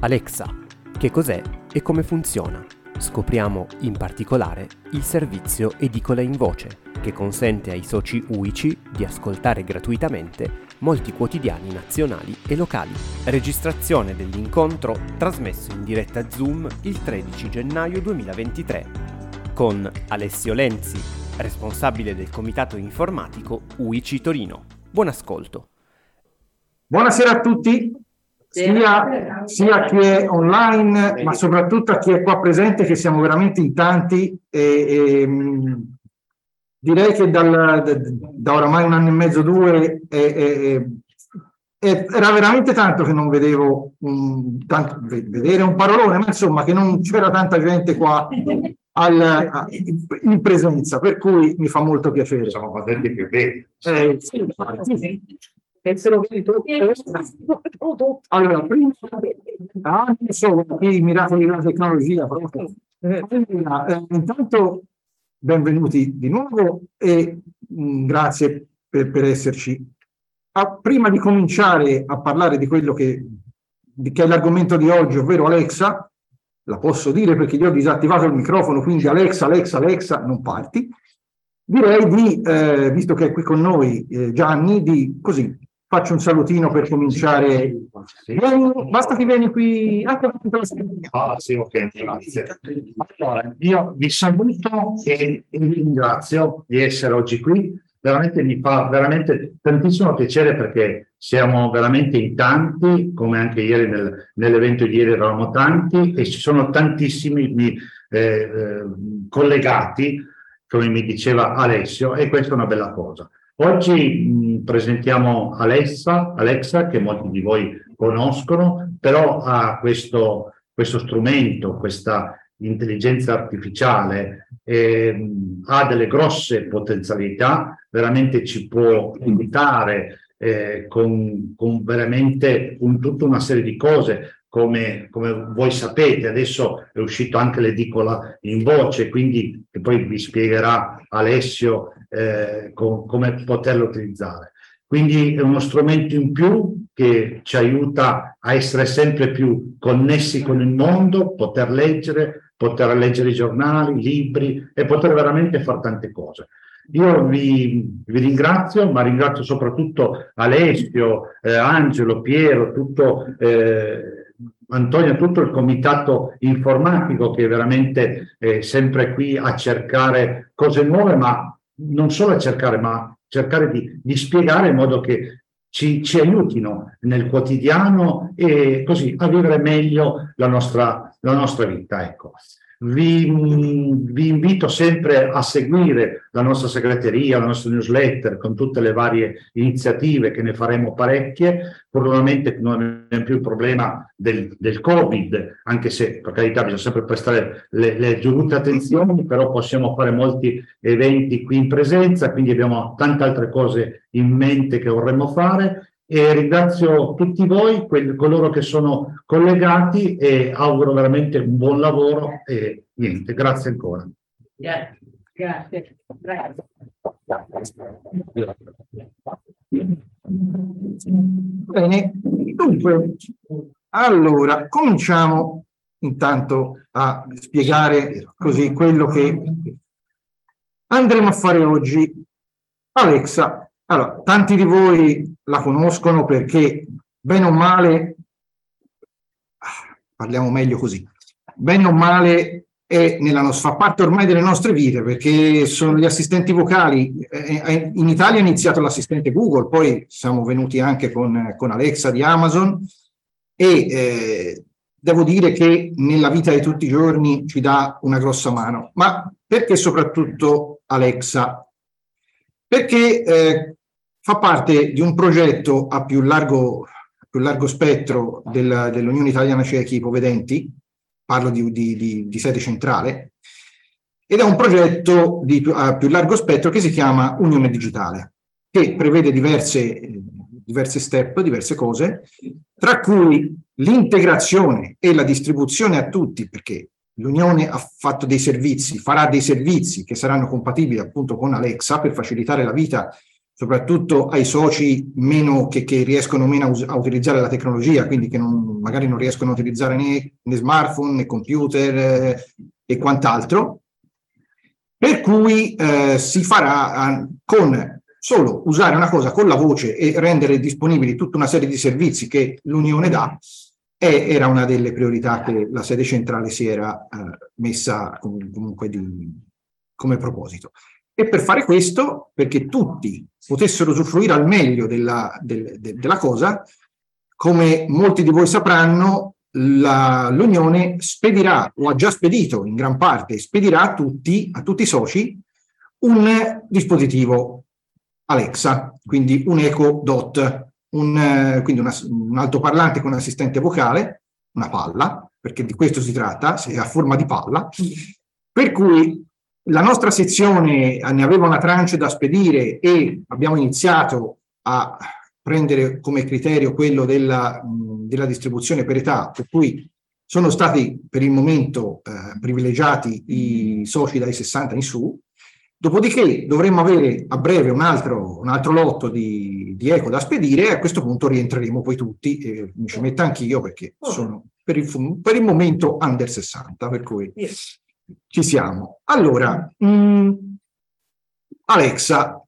Alexa, che cos'è e come funziona? Scopriamo in particolare il servizio Edicola in Voce, che consente ai soci UICI di ascoltare gratuitamente molti quotidiani nazionali e locali. Registrazione dell'incontro trasmesso in diretta Zoom il 13 gennaio 2023 con Alessio Lenzi, responsabile del comitato informatico UICI Torino. Buon ascolto. Buonasera a tutti, sia, sia chi è online, ma soprattutto a chi è qua presente, che siamo veramente in tanti. E, e, direi che dal, da oramai un anno e mezzo, due, e, era veramente tanto che non vedevo un, tanto, vedere un parolone, ma insomma che non c'era tanta gente qua al, in presenza, per cui mi fa molto piacere. Siamo contenti che vedi. Eh, sì, allora, prima anche solo i miracoli della tecnologia proprio. Eh, eh, intanto benvenuti di nuovo e mh, mm, grazie per, per esserci. Ah, prima di cominciare a parlare di quello che, di, che è l'argomento di oggi, ovvero Alexa, la posso dire perché io ho disattivato il microfono, quindi Alexa, Alexa, Alexa, non parti. Direi di, eh, visto che è qui con noi eh, Gianni, di così faccio un salutino per cominciare. Vieni, basta che vieni qui. Ah, sì, ok, grazie. Allora, io vi saluto e vi ringrazio di essere oggi qui. Veramente mi fa veramente tantissimo piacere perché siamo veramente in tanti, come anche ieri nel, nell'evento di ieri eravamo tanti e ci sono tantissimi eh, eh, collegati, come mi diceva Alessio, e questa è una bella cosa. Oggi mh, presentiamo Alexa, Alexa, che molti di voi conoscono, però ha questo, questo strumento, questa intelligenza artificiale, eh, ha delle grosse potenzialità, veramente ci può aiutare eh, con, con, veramente un, tutta una serie di cose. Come, come, voi sapete, adesso è uscito anche l'edicola in voce, quindi che poi vi spiegherà Alessio eh, com, come poterlo utilizzare. Quindi è uno strumento in più che ci aiuta a essere sempre più connessi con il mondo, poter leggere, poter leggere i giornali, i libri e poter veramente fare tante cose. Io vi, vi, ringrazio, ma ringrazio soprattutto Alessio, eh, Angelo, Piero, tutto, eh, Antonio, tutto il comitato informatico che è veramente eh, sempre qui a cercare cose nuove, ma non solo a cercare, ma cercare di, di spiegare in modo che ci, ci, aiutino nel quotidiano e così a vivere meglio la nostra, la nostra vita. Ecco. Vi, vi, invito sempre a seguire la nostra segreteria, la nostra newsletter con tutte le varie iniziative che ne faremo parecchie. Probabilmente non è più il problema del, del Covid, anche se per carità bisogna sempre prestare le, le giovute attenzioni, però possiamo fare molti eventi qui in presenza, quindi abbiamo tante altre cose in mente che vorremmo fare e ringrazio tutti voi, quelli, coloro che sono collegati e auguro veramente un buon lavoro e niente, grazie ancora. Grazie, grazie. grazie. Bene, dunque, allora cominciamo intanto a spiegare così quello che andremo a fare oggi. Alexa, allora, tanti di voi la conoscono perché, bene o male, parliamo meglio così, bene o male nella, fa parte ormai delle nostre vite perché sono gli assistenti vocali. Eh, eh, in Italia è iniziato l'assistente Google, poi siamo venuti anche con, con Alexa di Amazon e eh, devo dire che nella vita di tutti i giorni ci dà una grossa mano. Ma perché soprattutto Alexa? Perché eh, fa parte di un progetto a più largo, più largo spettro del, dell'Unione Italiana Ciechi Ipovedenti, parlo di, di, di, di, sede centrale, ed è un progetto di, a più largo spettro che si chiama Unione Digitale, che prevede diverse, diverse step, diverse cose, tra cui l'integrazione e la distribuzione a tutti, perché l'Unione ha fatto dei servizi, farà dei servizi che saranno compatibili appunto con Alexa per facilitare la vita soprattutto ai soci meno che, che riescono meno a, us- a, utilizzare la tecnologia, quindi che non, magari non riescono a utilizzare né, né smartphone né computer eh, e quant'altro. Per cui eh, si farà eh, con solo usare una cosa con la voce e rendere disponibili tutta una serie di servizi che l'Unione dà, e era una delle priorità che la sede centrale si era eh, messa comunque di, come proposito. E per fare questo, perché tutti potessero usufruire al meglio della, del, de, della cosa, come molti di voi sapranno, la, l'Unione spedirà, o ha già spedito in gran parte, spedirà a tutti, a tutti i soci un dispositivo Alexa, quindi un Echo Dot, un, quindi una, un altoparlante con assistente vocale, una palla, perché di questo si tratta, se a forma di palla, per cui la nostra sezione ne aveva una tranche da spedire e abbiamo iniziato a prendere come criterio quello della, della distribuzione per età, per cui sono stati per il momento eh, privilegiati i soci dai 60 in su, dopodiché dovremmo avere a breve un altro, un altro lotto di, di, eco da spedire e a questo punto rientreremo poi tutti, e mi ci metto anch'io perché sono per il, per il momento under 60, per cui... Yes ci siamo. Allora, mh, mm, Alexa.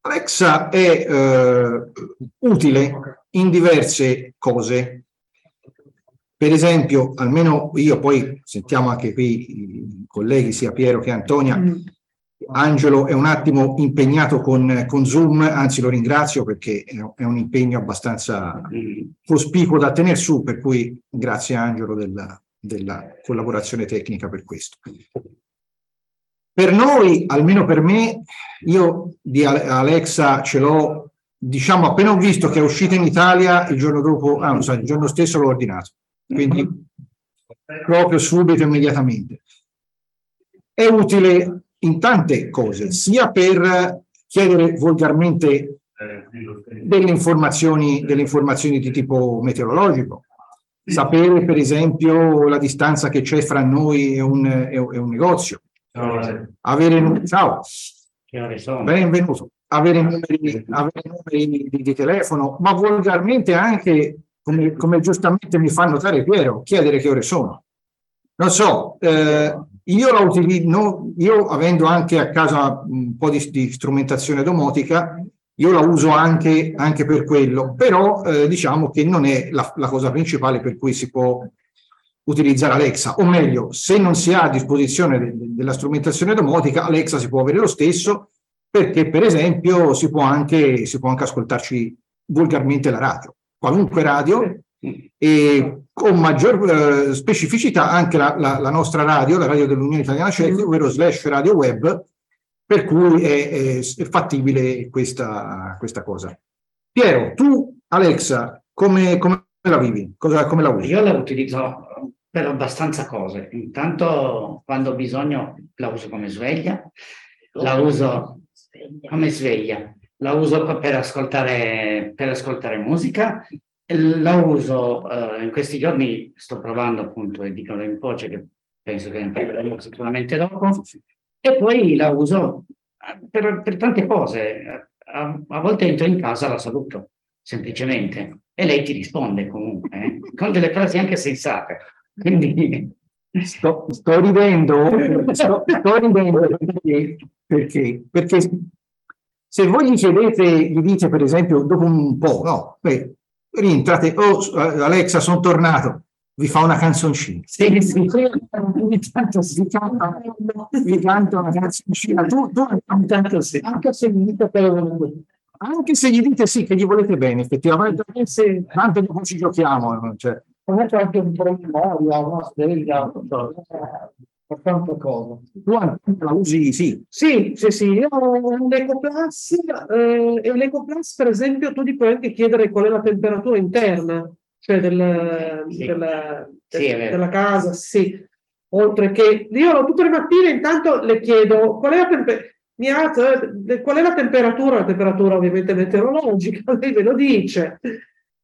Alexa è eh, utile in diverse cose. Per esempio, almeno io poi sentiamo anche qui i colleghi, sia Piero che Antonia, mm. Angelo è un attimo impegnato con, con, Zoom, anzi lo ringrazio perché è un impegno abbastanza cospicuo da tenere su, per cui grazie Angelo della, della collaborazione tecnica per questo. Per noi, almeno per me, io di Alexa ce l'ho, diciamo, appena ho visto che è uscita in Italia, il giorno dopo, ah, so, il giorno stesso l'ho ordinato, quindi proprio subito, immediatamente. È utile in tante cose, sia per chiedere volgarmente delle informazioni, delle informazioni di tipo meteorologico, sapere per esempio la distanza che c'è fra noi e un, e un negozio, ciao. avere ciao, benvenuto, avere numeri, avere numeri di, di, telefono, ma volgarmente anche, come, come, giustamente mi fa notare Piero, chiedere che ore sono. Non so, eh, io la utilizzo, io avendo anche a casa un po' di, di strumentazione domotica, io la uso anche, anche per quello, però eh, diciamo che non è la, la, cosa principale per cui si può utilizzare Alexa, o meglio, se non si ha a disposizione de, de, della strumentazione domotica, Alexa si può avere lo stesso, perché per esempio si può anche, si può anche ascoltarci volgarmente la radio, qualunque radio, e con maggior eh, specificità anche la, la, la, nostra radio, la radio dell'Unione Italiana Cechi, ovvero slash radio web, per cui è, è, è fattibile questa, questa, cosa. Piero, tu Alexa, come, come la vivi? Cosa, come la usi? Io la utilizzo per abbastanza cose. Intanto quando ho bisogno la uso come sveglia, la uso come sveglia, la uso per ascoltare, per ascoltare musica, la uso eh, in questi giorni, sto provando appunto e dicono in voce che penso che ne parleremo sicuramente dopo, e poi la uso eh, per, per tante cose. A, a, volte entro in casa, la saluto semplicemente e lei ti risponde comunque, eh, con delle frasi anche sensate. Quindi sto, sto ridendo, sto, sto ridendo perché, perché, perché se voi gli chiedete, gli dite per esempio dopo un po', no, beh, rientrate, oh Alexa sono tornato, vi fa una canzoncina. Sì, sì. Ogni tanto si canta, vi canta una canzoncina. Tu, tu tanto sì. Anche se gli dite per... Anche se gli dite sì, che gli volete bene, effettivamente, sì. tanto dopo ci giochiamo. Cioè. Comunque anche un po' di memoria, una sveglia, per tante cose. Tu la usi, sì. Sì, sì, sì. Io ho l'EcoPlus eh, e l'EcoPlus, per esempio, tu ti puoi anche chiedere qual è la temperatura interna cioè del, sì. della, sì, della, casa, sì. Oltre che io tutte le mattine intanto le chiedo qual è la temperatura. Mi alzo, eh, qual è la temperatura? La temperatura ovviamente meteorologica, lei ve lo dice.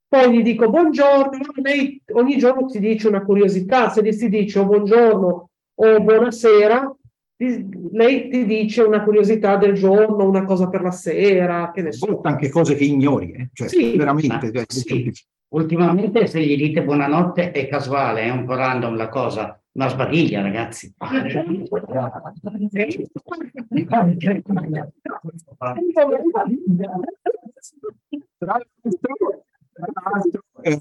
Poi gli dico buongiorno, lei ogni giorno ti dice una curiosità, se gli si dice o buongiorno o buonasera, lei ti dice una curiosità del giorno, una cosa per la sera, che ne so. Anche cose che ignori, eh? cioè, sì, veramente. Cioè, sì. Ultimamente se gli dite buonanotte è casuale, è un po' random la cosa, ma sbadiglia ragazzi. Eh,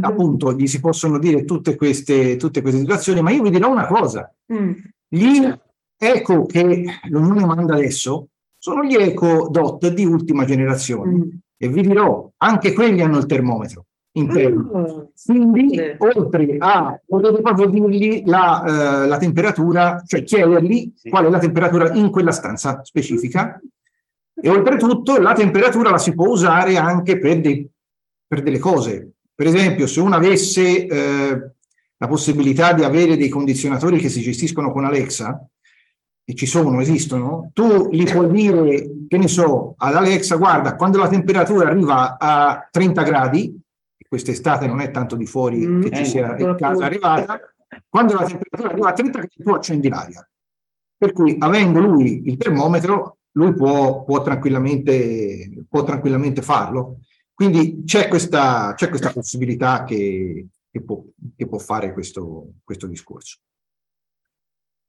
appunto gli si possono dire tutte queste, tutte queste situazioni, ma io vi dirò una cosa. Mm. Gli eco che l'Unione manda adesso sono gli eco DOT di ultima generazione. Mm e vi dirò, anche quelli hanno il termometro interno. Mm. Quindi, oltre a, potete proprio dirgli la, eh, la, temperatura, cioè chiedergli qual è la temperatura in quella stanza specifica. E oltretutto la temperatura la si può usare anche per, dei, per delle cose. Per esempio, se uno avesse eh, la possibilità di avere dei condizionatori che si gestiscono con Alexa, e ci sono, esistono, tu gli puoi dire, che ne so, ad Alexa, guarda, quando la temperatura arriva a 30 gradi, quest'estate non è tanto di fuori mm, che ci sia in casa arrivata, quando la temperatura arriva a 30 gradi tu accendi l'aria. Per cui, avendo lui il termometro, lui può, può, tranquillamente, può tranquillamente farlo. Quindi c'è questa, c'è questa possibilità che, che, può, che può fare questo, questo discorso.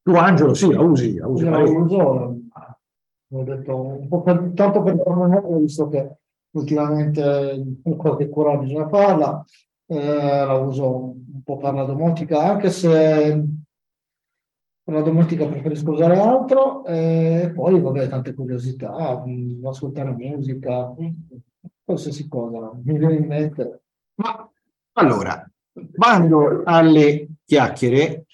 Tu Angelo, sì, la usi, la usi. la uso, ho detto un po' per, tanto per tornare, visto che ultimamente qualche cura bisogna farla, eh, la uso un po' per la domotica, anche se per la domotica preferisco usare altro, e poi vabbè tante curiosità, mm, ascoltare musica, qualsiasi cosa mi viene in mente. Ma allora, bando alle chiacchiere,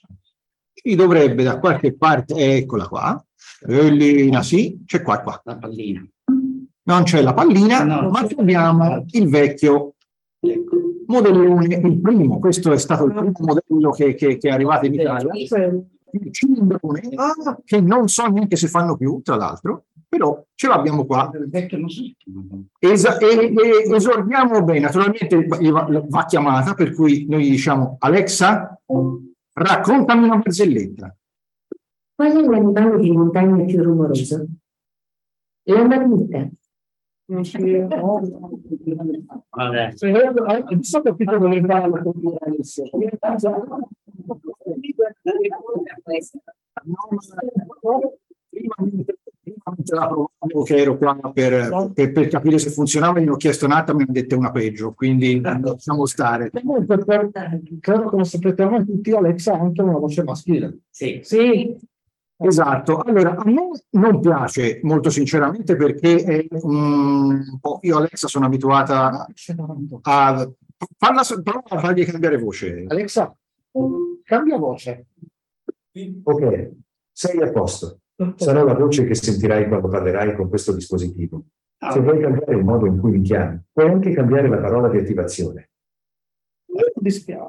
ci dovrebbe da qualche parte, eccola qua, pallina, sì, c'è qua, qua. La pallina. Non c'è la pallina, no, ma abbiamo il vecchio modellone, il primo, questo è stato il primo modello che, che, che è arrivato in Italia, il cilindrone, che non so neanche se fanno più, tra l'altro, però ce l'abbiamo qua. Esa- e, e, esordiamo bene, naturalmente va, va chiamata, per cui noi diciamo Alexa, Raccontami una barzelletta. Qual è l'animale di montagna più rumoroso? La marmita. Non. So capito dove va la. Prima la provavo che ero qua per, per, per, capire se funzionava, gli ho chiesto un'altra, mi hanno detto una peggio, quindi lasciamo stare. Per, credo che lo sapete tutti, Alexa ha anche una voce maschile. Sì. sì. Esatto, allora a me non piace molto sinceramente perché è po', io Alexa sono abituata a farla, prova a fargli cambiare voce. Alexa, cambia voce. Ok, sei a posto. Sarà la voce che sentirai quando parlerai con questo dispositivo. Se vuoi cambiare il modo in cui mi chiami, puoi anche cambiare la parola di attivazione.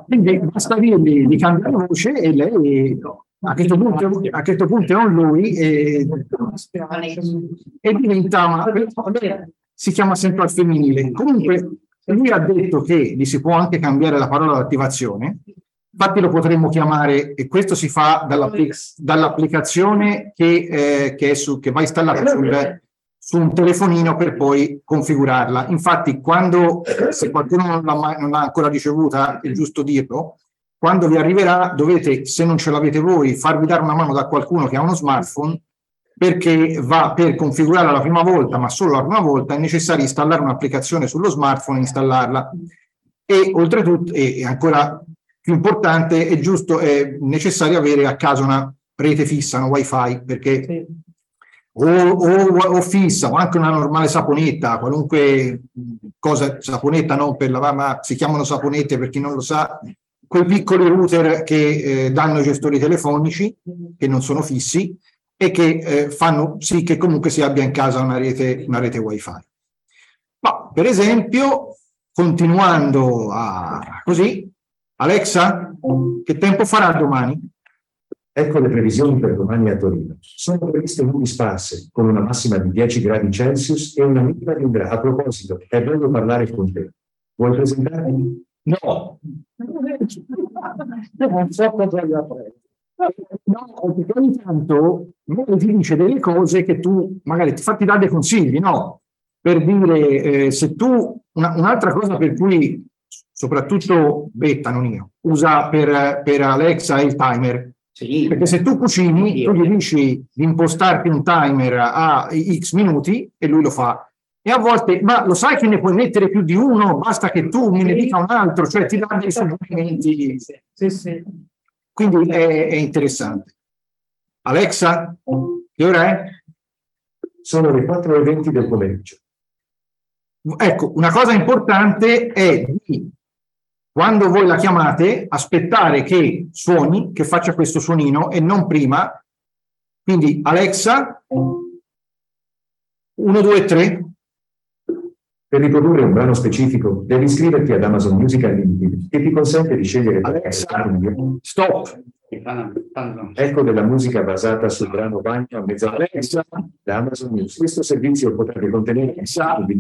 Quindi basta dirgli di cambiare voce e lei a questo punto, a questo punto è un lui e, e diventa una, si chiama sempre al femminile. Comunque lui ha detto che gli si può anche cambiare la parola d'attivazione Infatti lo potremmo chiamare, e questo si fa dall'applic- dall'applicazione che, eh, che, su, che, va installata sul, su un telefonino per poi configurarla. Infatti, quando, se qualcuno non l'ha, mai, non l'ha ancora ricevuta, è giusto dirlo, quando vi arriverà dovete, se non ce l'avete voi, farvi dare una mano da qualcuno che ha uno smartphone perché va per configurarla la prima volta, ma solo la prima volta, è necessario installare un'applicazione sullo smartphone e installarla. E oltretutto, e ancora più importante è giusto, è necessario avere a casa una rete fissa, una wifi, perché sì. o, o, o, fissa o anche una normale saponetta, qualunque cosa, saponetta non per lavare, ma si chiamano saponette per chi non lo sa, quei piccoli router che eh, danno i gestori telefonici, che non sono fissi, e che eh, fanno sì che comunque si abbia in casa una rete, una rete wifi. Ma per esempio, continuando a così, Alexa, che tempo farà domani? Ecco le previsioni per domani a Torino. Sono previste nubi sparse, con una massima di 10 gradi Celsius e una minima di un grado. A proposito, è bello parlare con te. Vuoi presentarti? No. non so cosa gli ha preso. No, perché ogni tanto magari ti dice delle cose che tu magari ti fatti dare dei consigli, no? Per dire, eh, se tu, una, un'altra cosa per cui soprattutto Betta, non io, usa per, per Alexa il timer, sì. Perché se tu cucini, tu gli dici di impostarti un timer a X minuti e lui lo fa. E a volte, ma lo sai che ne puoi mettere più di uno, basta che tu me ne dica un altro, cioè ti dà dei suggerimenti. Sì, sì. Quindi è, è interessante. Alexa, che ora è? Sono le 4.20 del pomeriggio. Ecco, una cosa importante è di, quando voi la chiamate, aspettare che suoni, che faccia questo suonino e non prima. Quindi Alexa, 1, 2, 3. Per riprodurre un brano specifico devi iscriverti ad Amazon Music Unlimited che ti consente di scegliere Alexa, stop. Ecco della musica basata sul brano Bagno a mezzanotte da Amazon Music. Questo servizio potrebbe contenere stop.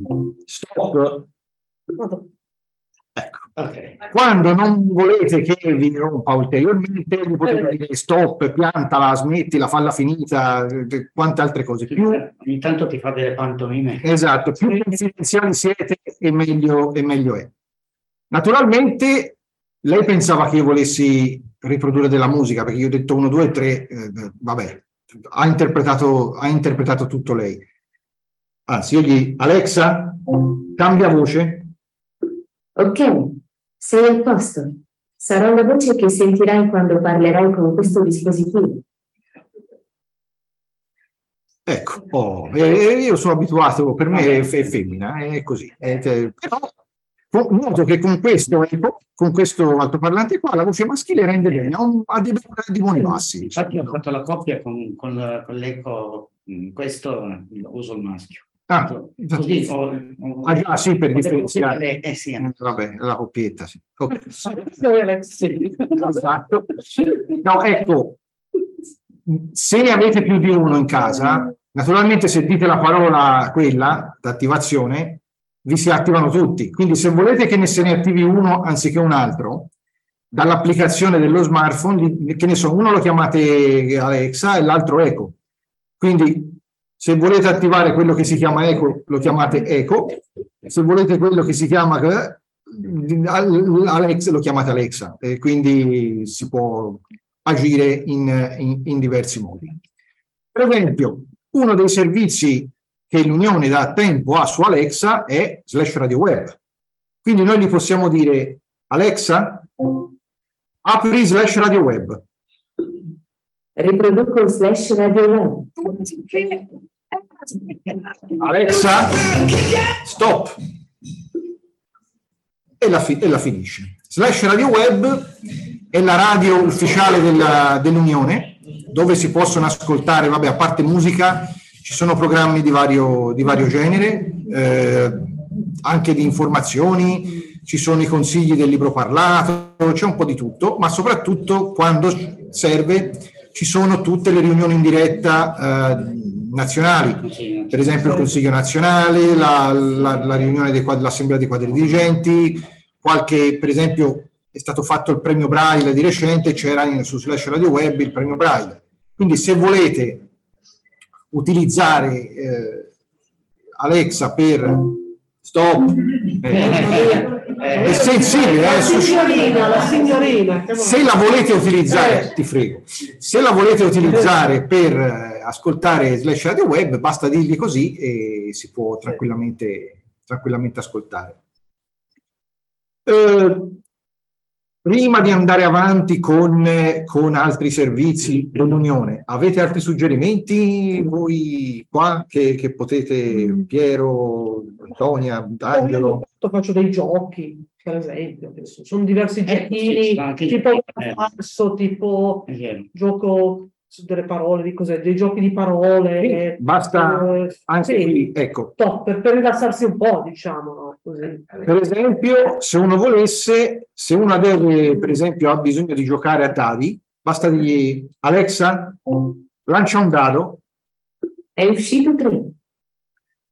Ecco. Okay. Quando non volete che vi rompa ulteriormente, vi potete eh. dire stop, piantala, smettila, falla finita, quante altre cose. Più, Ogni tanto ti fa delle pantomime. Esatto, più confidenziali siete e meglio, e meglio è. Naturalmente lei pensava che io volessi riprodurre della musica, perché io ho detto 1, 2, 3, eh, vabbè, ha interpretato, ha interpretato tutto lei. Anzi, io gli, Alexa, cambia voce. Ok, sei a posto. Sarò la voce che sentirai quando parlerai con questo dispositivo. Ecco, oh, eh, io sono abituato, per me è, è femmina, è così. È, però noto che con questo, ecco, con questo altoparlante qua la voce maschile rende bene, ha dei, dei buoni passi. Infatti ho fatto la coppia con, con, con l'eco, questo uso il maschio. Ah, così, ho, ho, ah già, sì, per differenziare. Eh, sì, eh. Vabbè, la coppietta, sì. Okay. esatto. No, ecco, se ne avete più di uno in casa, naturalmente se dite la parola quella d'attivazione, vi si attivano tutti. Quindi se volete che ne se ne attivi uno anziché un altro, dall'applicazione dello smartphone, che ne so, uno lo chiamate Alexa e l'altro Eco. Quindi se volete attivare quello che si chiama Eco, lo chiamate Eco. Se volete quello che si chiama eh, Alexa, lo chiamate Alexa. E quindi si può agire in, in, in diversi modi. Per esempio, uno dei servizi che l'Unione da tempo ha su Alexa è slash radio web. Quindi noi gli possiamo dire Alexa, apri slash radio web. Riproduco slash radio web. Alexa, stop. E la, fi- e la finisce. Slash Radio Web è la radio ufficiale della, dell'Unione, dove si possono ascoltare, vabbè, a parte musica, ci sono programmi di vario, di vario genere, eh, anche di informazioni, ci sono i consigli del libro parlato, c'è un po' di tutto, ma soprattutto quando serve ci sono tutte le riunioni in diretta eh, nazionali, per esempio il Consiglio nazionale, la, la, la riunione dell'Assemblea dei quadri dirigenti, qualche, per esempio è stato fatto il premio Braille di recente, c'era su Slash Radio Web il premio Braille. Quindi se volete utilizzare eh, Alexa per stop, eh, è sensibile, eh, signorina, la signorina. Se la volete utilizzare, ti frego, se la volete utilizzare per eh, ascoltare Slash Radio Web, basta dirgli così e si può tranquillamente, tranquillamente ascoltare. Eh, prima di andare avanti con, con altri servizi dell'Unione, avete altri suggerimenti voi qua che, che potete. Piero, Antonia, Angelo? Io faccio dei giochi, per esempio, sono diversi eh, giochini, sì, tipo eh. passo, tipo gioco delle parole, di cos'è, dei giochi di parole. Sì, basta eh, anche sì, qui, ecco. Top, per, per, rilassarsi un po', diciamo. Per esempio, se uno volesse, se uno deve, per esempio, ha bisogno di giocare a dadi, basta dirgli Alexa, lancia un dado. È uscito 3.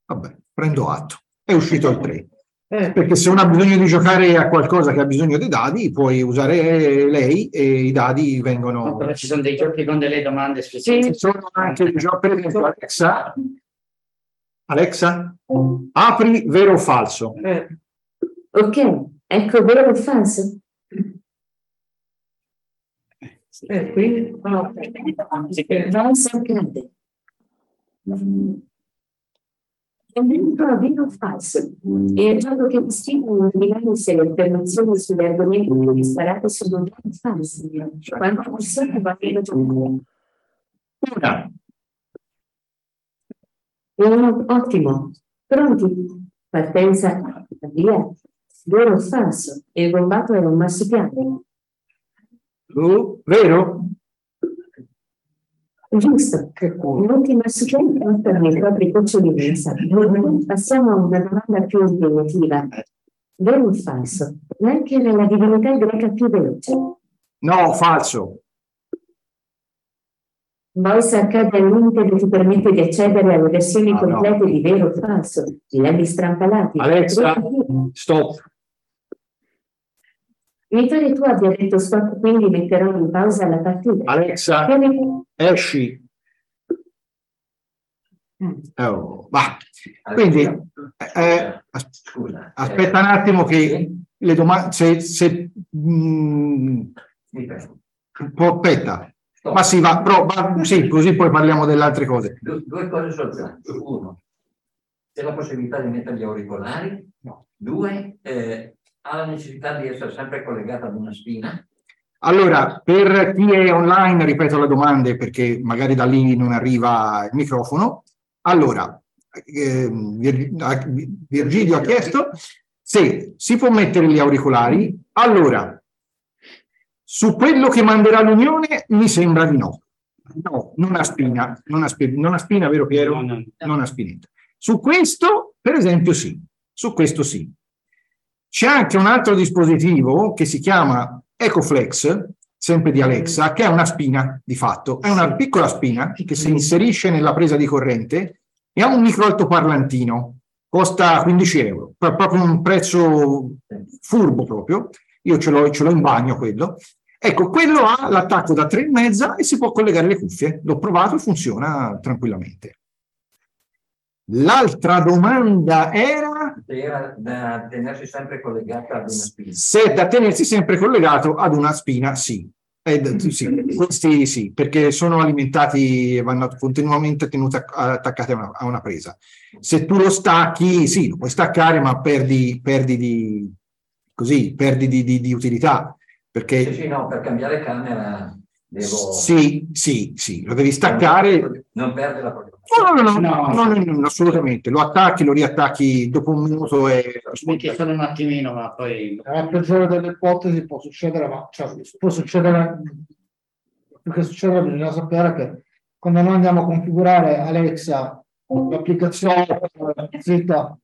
Vabbè, prendo atto. È uscito il 3. Eh. Perché se uno ha bisogno di giocare a qualcosa che ha bisogno dei dadi, puoi usare lei e i dadi vengono. No, però ci sono dei giochi con delle domande specifiche. Sì, sono anche dei giochi, per esempio, Alexa. Alexa, apri vero o falso. Eh. Ok, ecco vero o falso. Eh, quindi no. non si accade. È vero o falso? E gioco che distingue ordinare se le affermazioni sugli argomenti disparate sono vere o false. Quante persone vogliono giocare? Una. Ottimo. Pronti? Partenza. Via. Vero o falso? Il bombato è un marsupiale. Uh, vero? Giusto, l'ultima sequenza conferma i propri cuccioli di Passiamo a una domanda più impegnativa. Vero o falso? Neanche nella divinità greca più veloce. No, falso. Voice Arcade Unlimited ti permette di accedere alle versioni ah, complete no. di vero o falso, i ledi strampalati. Alexa, stop. Mi pare tu abbia detto stop, quindi metterò in pausa la partita. Alexa, Chiami... esci. Mm. Oh, va. Quindi, eh, Scusa, aspetta un attimo che le domande, se, se mh, mm, aspetta, ma sì, va, però, va, sì, così poi parliamo delle altre cose. Due, due cose soltanto. Uno, c'è la possibilità di mettere gli auricolari. No. Due, eh, ha la necessità di essere sempre collegata ad una spina? Allora, per chi è online, ripeto le domande perché magari da lì non arriva il microfono. Allora, eh, Virgilio ha chiesto se si può mettere gli auricolari. Allora, su quello che manderà l'Unione mi sembra di no. No, non ha spina, non ha, spina, non ha spina vero Piero? Non ha spinetta. Su questo, per esempio, sì. Su questo sì. C'è anche un altro dispositivo che si chiama EcoFlex, sempre di Alexa, che è una spina di fatto. È una piccola spina che si inserisce nella presa di corrente e ha un micro altoparlantino. Costa 15 euro, proprio un prezzo furbo proprio. Io ce l'ho, ce l'ho in bagno quello. Ecco, quello ha l'attacco da 3,5 e si può collegare le cuffie. L'ho provato e funziona tranquillamente. L'altra domanda era... Era da tenersi sempre collegato ad una spina. Se da tenersi sempre collegato ad una spina, sì. Eh, sì, questi sì, perché sono alimentati e vanno continuamente tenuti attaccati a una, a una, presa. Se tu lo stacchi, sì, lo puoi staccare, ma perdi, perdi di, così, perdi di, di, di utilità. Perché... Sì, sì, no, per cambiare camera devo... Sì, sì, sì, lo devi staccare. Non perde la propria No, no, no, no, no, no, assolutamente. Lo attacchi, lo riattacchi dopo un minuto e... Metti solo un attimino, ma poi... La peggiore delle ipotesi può succedere, ma cioè, può succedere... Più che succedere bisogna sapere che quando noi andiamo a configurare Alexa, l'applicazione zitta,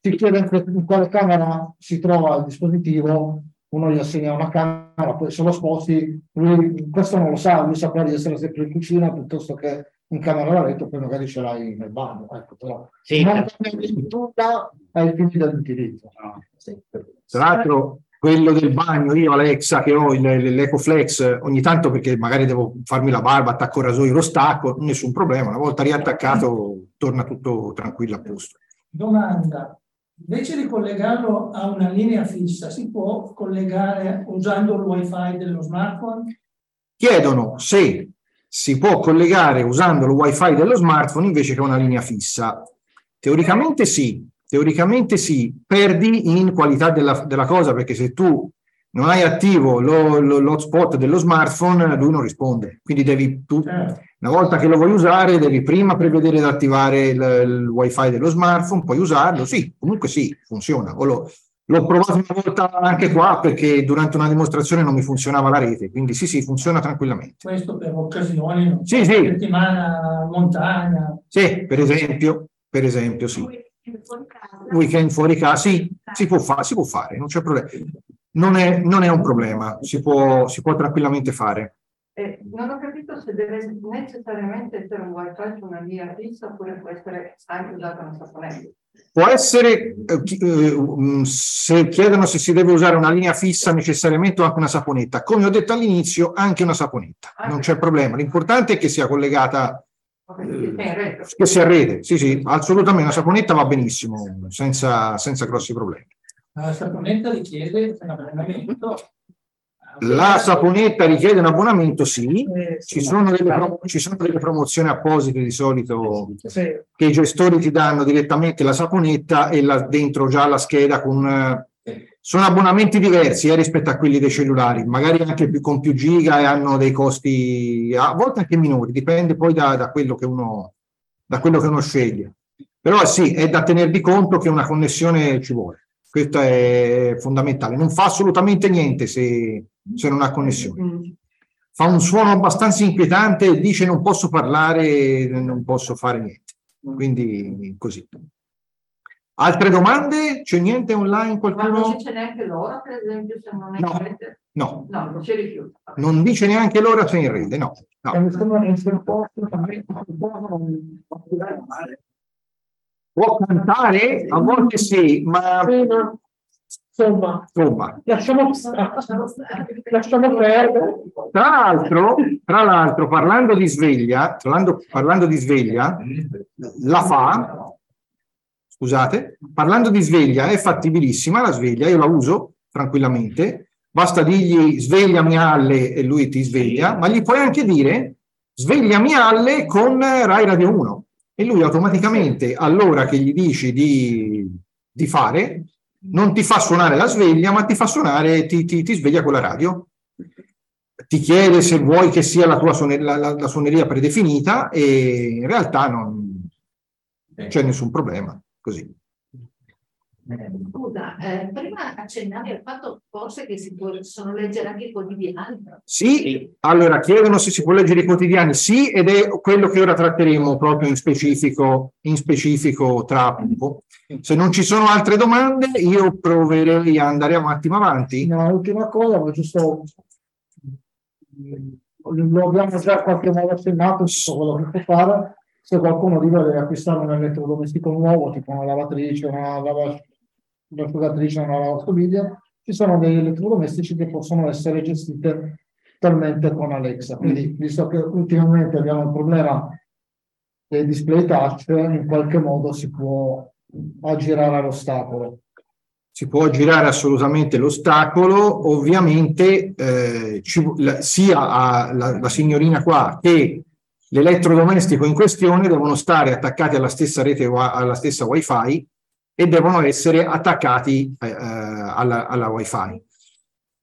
si chiede in quale camera si trova il dispositivo, uno gli assegna una camera, poi se lo sposti, lui questo non lo sa, lui saprà di essere sempre in cucina piuttosto che in camera da letto, poi magari ce l'hai nel bagno. Ecco, però sì, non cambi tutta ai fini dell'utilizzo. No. Sì. Tra l'altro, quello del bagno, io Alexa che ho l'EcoFlex, ogni tanto perché magari devo farmi la barba, attacco il rasoio, lo stacco, nessun problema. Una volta riattaccato, torna tutto tranquillo a posto. Domanda. Invece di collegarlo a una linea fissa, si può collegare usando il wifi dello smartphone? Chiedono se si può collegare usando il wifi dello smartphone invece che una linea fissa. Teoricamente sì, teoricamente sì, perdi in qualità della, della cosa perché se tu non hai attivo lo, lo, l'hotspot dello smartphone, lui non risponde. Quindi devi tu, certo. una volta che lo vuoi usare, devi prima prevedere di attivare il, il wifi dello smartphone, poi usarlo. Sì, comunque sì, funziona. O lo, L'ho provato una volta anche qua perché durante una dimostrazione non mi funzionava la rete, quindi sì, sì, funziona tranquillamente. Questo per occasioni, no? sì, sì. settimana montagna. Sì, per esempio, per esempio, sì. Weekend fuori casa, sì, si può, fa- si può fare, non c'è problema. Non è, non è un problema, si può, si può tranquillamente fare. Eh, non ho capito se deve necessariamente essere un wifi su una via fissa oppure può essere anche usato una saponetta. Può essere, eh, eh, se chiedono se si deve usare una linea fissa necessariamente o anche una saponetta. Come ho detto all'inizio, anche una saponetta, non c'è problema. L'importante è che sia collegata, eh, che sia a rete. Sì, sì, assolutamente una saponetta va benissimo, senza, senza grossi problemi. La saponetta richiede un abbonamento. La saponetta richiede un abbonamento, sì, ci sono delle, ci sono delle promozioni apposite di solito che i gestori ti danno direttamente la saponetta e la, dentro già la scheda con... Sono abbonamenti diversi eh, rispetto a quelli dei cellulari, magari anche più, con più giga e hanno dei costi a volte anche minori, dipende poi da, da, quello, che uno, da quello che uno sceglie. Però sì, è da tener di conto che una connessione ci vuole. Questo è fondamentale. Non fa assolutamente niente se, se non ha connessione. Mm. Fa un suono abbastanza inquietante e dice non posso parlare, non posso fare niente. Quindi così. Altre domande? C'è niente online? Qualcuno? Ma non dice neanche l'ora, per esempio, se non è no. in rete? No. No, non si rifiuta. Non dice neanche l'ora se è in rete, no. no. Può cantare? A volte sì, ma... Insomma, Insomma. lasciamo, lasciamo perdere. Tra l'altro, tra l'altro, parlando di sveglia, parlando, parlando di sveglia, la fa, scusate, parlando di sveglia, è fattibilissima la sveglia, io la uso tranquillamente, basta dirgli svegliami alle e lui ti sveglia, ma gli puoi anche dire svegliami alle con Rai Radio 1 e lui automaticamente all'ora che gli dici di, di fare non ti fa suonare la sveglia, ma ti fa suonare, ti, ti, ti sveglia con la radio. Ti chiede se vuoi che sia la tua suoneria, la, la, la suoneria predefinita e in realtà non c'è nessun problema. Così. Scusa, eh, prima accennavi al fatto forse che si possono leggere anche i quotidiani. Sì, allora chiedono se si può leggere i quotidiani, sì, ed è quello che ora tratteremo proprio in specifico, in specifico tra poco. Se non ci sono altre domande, io proverei a andare un attimo avanti. No, ultima cosa, ma giusto lo abbiamo già qualche modo accennato su quello che può fare. Se qualcuno di voi deve acquistare un elettrodomestico nuovo, tipo una lavatrice, una lavatrice l'asciugatrice non ha la lavastoviglie, ci sono degli elettrodomestici che possono essere gestite totalmente con Alexa. Quindi, visto che ultimamente abbiamo il problema dei display touch, in qualche modo si può aggirare l'ostacolo. Si può aggirare assolutamente l'ostacolo, ovviamente eh, ci, la, sia a, la, la signorina qua che l'elettrodomestico in questione devono stare attaccati alla stessa rete, alla stessa wifi e devono essere attaccati eh, alla, alla wifi.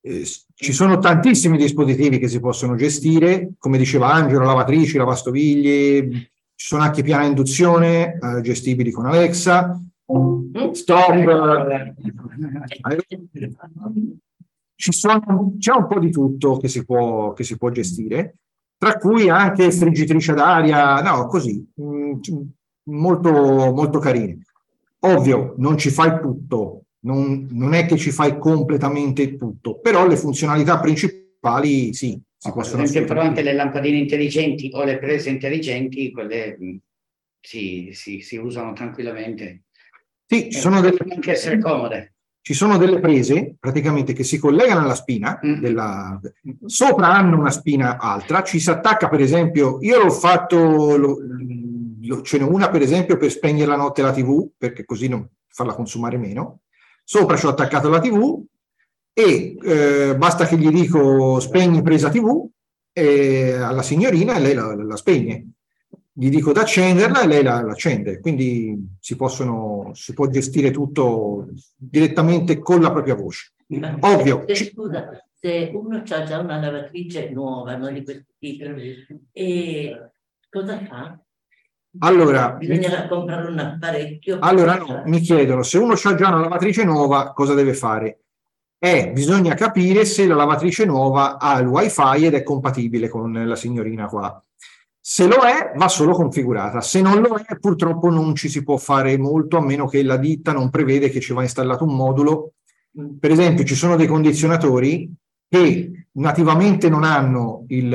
Eh, ci sono tantissimi dispositivi che si possono gestire, come diceva Angelo, lavatrici, lavastoviglie, ci sono anche piani a induzione eh, gestibili con Alexa, stop, sono, c'è un po' di tutto che si può, che si può gestire, tra cui anche friggitrice d'aria, no, così, mm, molto, molto carine. Ovvio, non ci fai tutto, non, non, è che ci fai completamente tutto, però le funzionalità principali sì, si possono Per esempio, però anche le lampadine intelligenti o le prese intelligenti, quelle mm, si, si, si usano tranquillamente. Sì, ci sono delle, anche essere comode. Ci sono delle prese praticamente che si collegano alla spina, mm. della, sopra hanno una spina altra, ci si attacca per esempio, io l'ho fatto, lo, ce n'è una per esempio per spegnere la notte la tv, perché così non farla consumare meno. Sopra ci ho attaccato la tv e eh, basta che gli dico spegni presa tv e alla signorina e lei la, la spegne. Gli dico da accenderla e lei la, la accende. Quindi si, possono, si può gestire tutto direttamente con la propria voce. Ovvio. Se, scusa, se uno ha già una lavatrice nuova, non di questo tipo, e cosa fa? Allora, bisogna comprare un apparecchio. Allora, no, mi chiedono se uno ha già una lavatrice nuova, cosa deve fare? Eh, bisogna capire se la lavatrice nuova ha il wifi ed è compatibile con la signorina qua. Se lo è, va solo configurata. Se non lo è, purtroppo non ci si può fare molto, a meno che la ditta non prevede che ci va installato un modulo. Per esempio, ci sono dei condizionatori che nativamente non hanno il,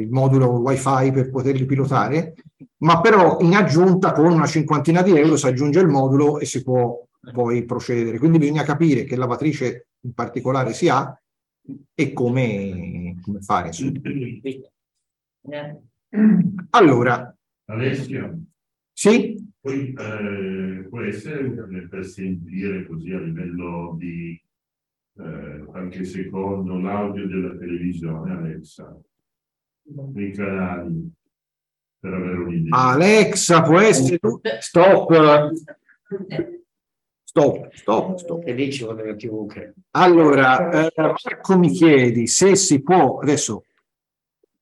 il modulo wifi per poterli pilotare, ma però in aggiunta con una cinquantina di euro si aggiunge il modulo e si può poi procedere. Quindi bisogna capire che lavatrice in particolare si ha e come, come fare. Allora, Alessio, sì? poi, eh, può essere per sentire così a livello di eh, qualche secondo l'audio della televisione, Alexa, nei canali, per avere un'idea. Alexa può essere stop. Stop stop stop. E lì ci vuole la tv che... allora eh, Marco mi chiedi se si può adesso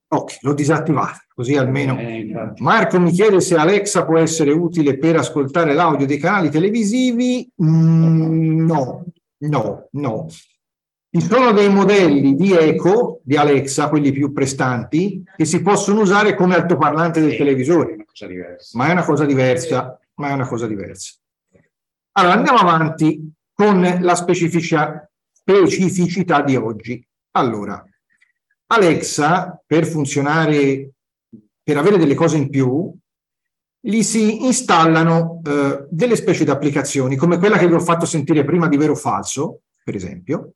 ok l'ho disattivata così almeno. Eh, Marco mi chiede se Alexa può essere utile per ascoltare l'audio dei canali televisivi. Mm, no no no ci sono dei modelli di Eco di Alexa, quelli più prestanti, che si possono usare come altoparlante del televisore, ma è una cosa diversa, ma è una cosa diversa. Allora andiamo avanti con la specificia- specificità di oggi. Allora, Alexa, per funzionare, per avere delle cose in più, gli si installano eh, delle specie di applicazioni, come quella che vi ho fatto sentire prima di vero o falso, per esempio,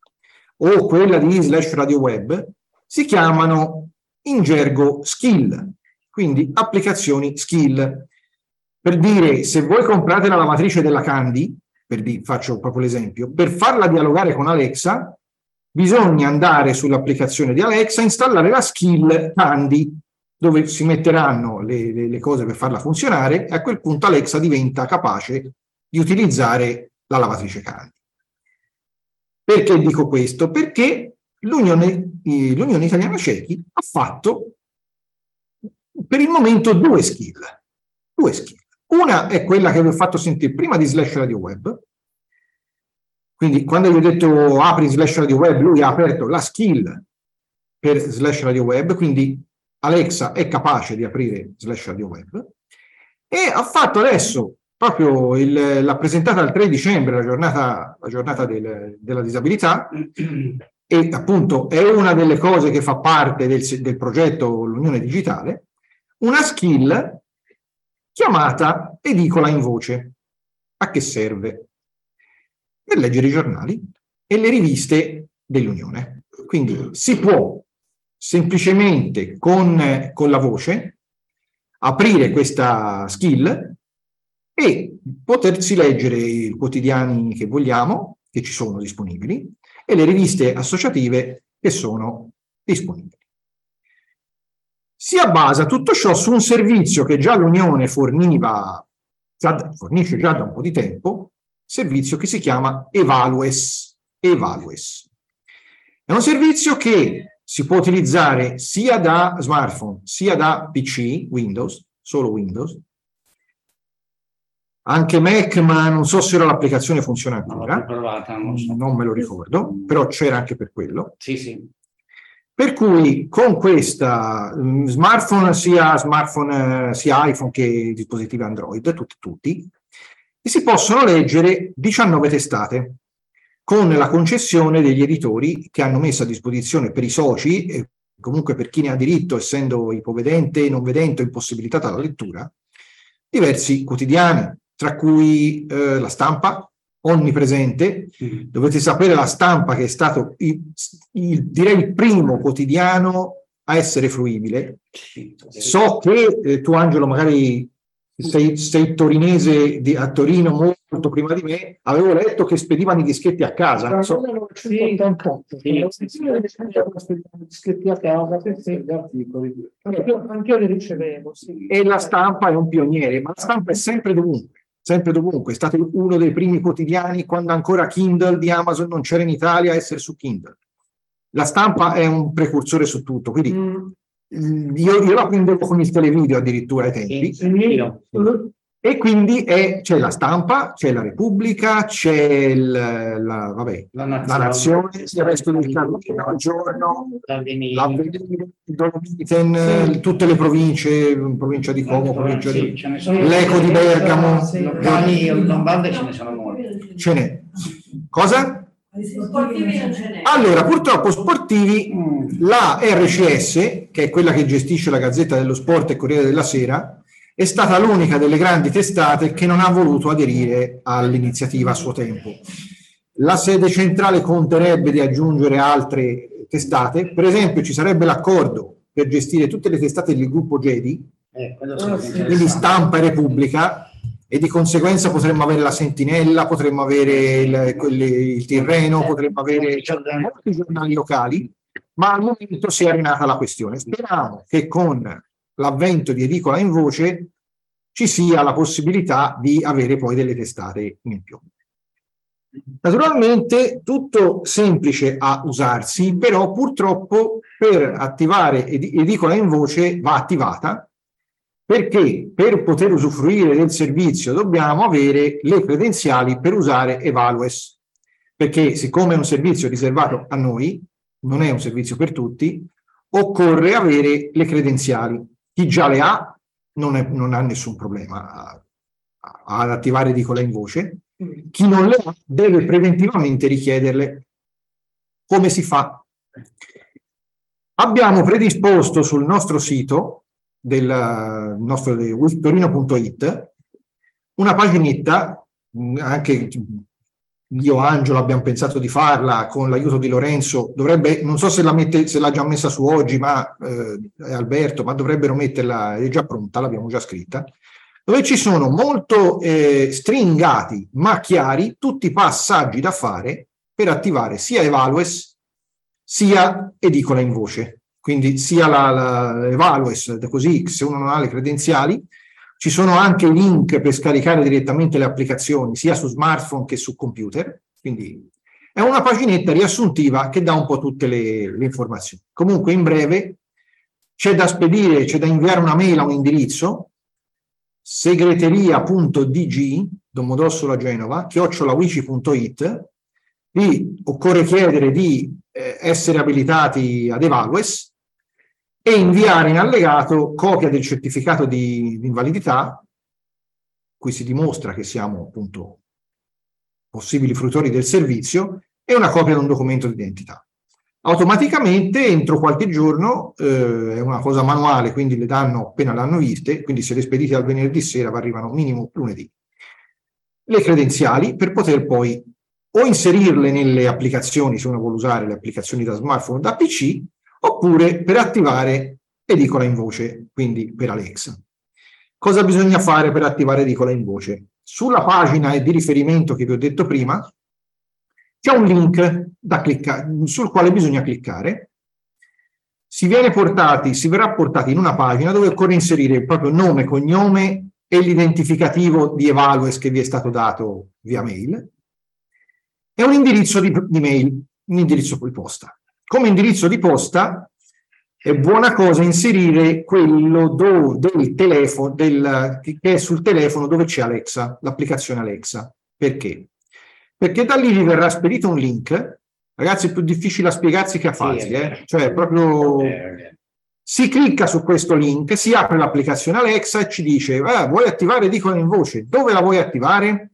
o quella di slash radio web, si chiamano in gergo skill, quindi applicazioni skill. Per dire, se voi comprate la lavatrice della Candy, per di- faccio proprio l'esempio, per farla dialogare con Alexa, bisogna andare sull'applicazione di Alexa, installare la skill Candy, dove si metteranno le, le- le cose per farla funzionare, e a quel punto Alexa diventa capace di utilizzare la lavatrice Candy. Perché dico questo? Perché l'Unione, l'Unione Italiana Cechi ha fatto per il momento due skill. Due skill. Una è quella che vi ho fatto sentire prima di Slash Radio Web. Quindi quando gli ho detto apri Slash Radio Web, lui ha aperto la skill per Slash Radio Web, quindi Alexa è capace di aprire Slash Radio Web. E ha fatto adesso, proprio il- l'ha presentata il 3 dicembre, la giornata, la giornata del- della disabilità, e appunto è una delle cose che fa parte del, del progetto L'Unione Digitale, una skill chiamata edicola in voce. A che serve? Per leggere i giornali e le riviste dell'Unione. Quindi si può semplicemente con, con la voce aprire questa skill e potersi leggere i quotidiani che vogliamo, che ci sono disponibili, e le riviste associative che sono disponibili. Si abbasa tutto ciò su un servizio che già l'Unione forniva, già fornisce già da un po' di tempo, servizio che si chiama Evalues. Evalues. È un servizio che si può utilizzare sia da smartphone sia da PC, Windows, solo Windows, anche Mac, ma non so se ora l'applicazione funziona ancora. provata, non so. Non me lo ricordo, però c'era anche per quello. Sì, sì. Per cui con questa mm, smartphone, sia smartphone, eh, sia iPhone che dispositivi Android, tutti, tutti, si possono leggere 19 testate con la concessione degli editori che hanno messo a disposizione per i soci e comunque per chi ne ha diritto, essendo ipovedente, non vedente o impossibilitata alla lettura, diversi quotidiani, tra cui eh, la stampa onnipresente. Dovete sapere la stampa che è stato, il, il- direi, il primo quotidiano a essere fruibile. So che eh, tu, Angelo, magari sei, sei torinese di- a Torino molto prima di me, avevo letto che spedivano i dischetti a casa. non so- 1988. Scritti a casa, sì, sì, gli articoli. Anch'io anch'io li ricevevo, sì. E la stampa è un pioniere, ma la stampa è sempre dovunque, sempre dovunque. È stato uno dei primi quotidiani quando ancora Kindle di Amazon non c'era in Italia a essere su Kindle. La stampa è un precursore su tutto, quindi mm, io, io la prendevo con il televideo addirittura ai tempi. E quindi è- c'è la stampa, c'è la Repubblica, c'è il- la, vabbè, la Nazione, il resto del al giorno, l'Avvenire, il Dolomiten, eh, tutte le province, provincia di Como, provincia Sì, di l'Eco di Bergamo, Lombardi, Lombardi ce ne sono molti. ce n'è. Cosa? Sportivi non ce n'è. Allora, purtroppo sportivi, la RCS, che è quella che gestisce la Gazzetta dello Sport e Corriere della Sera, è stata l'unica delle grandi testate che non ha voluto aderire all'iniziativa a suo tempo. La sede centrale conterebbe di aggiungere altre testate, per esempio ci sarebbe l'accordo per gestire tutte le testate del gruppo Gedi, Eh, sì. quindi stampa e Repubblica, e di conseguenza potremmo avere la Sentinella, potremmo avere il, quelli- il Tirreno, potremmo avere molti giornali locali, ma al momento si è rinata la questione. Speriamo che con l'avvento di Edicola in voce ci sia la possibilità di avere poi delle testate in più. Naturalmente tutto semplice a usarsi, però purtroppo per attivare ed- Edicola in voce va attivata perché per poter usufruire del servizio dobbiamo avere le credenziali per usare Evalues, perché siccome è un servizio riservato a noi, non è un servizio per tutti, occorre avere le credenziali. Chi già le ha non, è- non ha nessun problema ad attivare Edicola in voce, chi non le ha deve preventivamente richiederle. Come si fa? Abbiamo predisposto sul nostro sito del nostro di torino.it una paginetta, mh, anche io Angelo abbiamo pensato di farla con l'aiuto di Lorenzo, dovrebbe, non so se la mette, se l'ha già messa su oggi, ma eh, Alberto, ma dovrebbero metterla, è già pronta, l'abbiamo già scritta, dove ci sono molto eh, stringati ma chiari tutti i passaggi da fare per attivare sia Evalues sia Edicola in voce. Quindi sia la, la Evalues, così se uno non ha le credenziali, ci sono anche link per scaricare direttamente le applicazioni sia su smartphone che su computer. Quindi è una paginetta riassuntiva che dà un po' tutte le, le informazioni. Comunque in breve c'è da spedire, c'è da inviare una mail a un indirizzo segreteria.dg Domodossola Genova chiocciolawici.it vi occorre chiedere di eh, essere abilitati ad Evalues e inviare in allegato copia del certificato di, di invalidità cui si dimostra che siamo appunto possibili fruitori del servizio e una copia di un documento di identità. Automaticamente entro qualche giorno, eh, è una cosa manuale, quindi le danno appena l'hanno viste, quindi se le spedite al venerdì sera arrivano minimo lunedì, le credenziali per poter poi o inserirle nelle applicazioni, se uno vuole usare le applicazioni da smartphone o da PC, oppure per attivare Edicola in voce, quindi per Alexa. Cosa bisogna fare per attivare Edicola in voce? Sulla pagina di riferimento che vi ho detto prima, c'è un link da cliccare, sul quale bisogna cliccare. Si portati, si verrà portati in una pagina dove occorre inserire il proprio nome, cognome e l'identificativo di Evalues che vi è stato dato via mail e un indirizzo di, di mail, un indirizzo di posta. Come indirizzo di posta è buona cosa inserire quello do, del telefono, del, che è sul telefono dove c'è Alexa, l'applicazione Alexa. Perché? Perché da lì vi verrà spedito un link, ragazzi è più difficile a spiegarsi che a farsi, eh? cioè proprio si clicca su questo link, si apre l'applicazione Alexa e ci dice ah, vuoi attivare Edicola in voce, dove la vuoi attivare?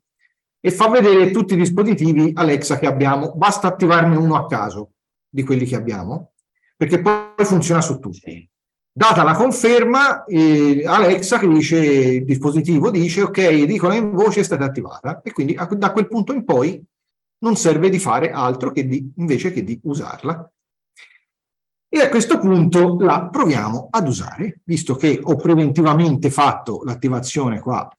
E fa vedere tutti i dispositivi Alexa che abbiamo, basta attivarne uno a caso di quelli che abbiamo, perché poi funziona su tutti. Data la conferma, eh, Alexa che dice, il dispositivo dice ok, Edicola in voce è stata attivata e quindi a, da quel punto in poi non serve di fare altro che di, invece che di usarla. E a questo punto la proviamo ad usare, visto che ho preventivamente fatto l'attivazione qua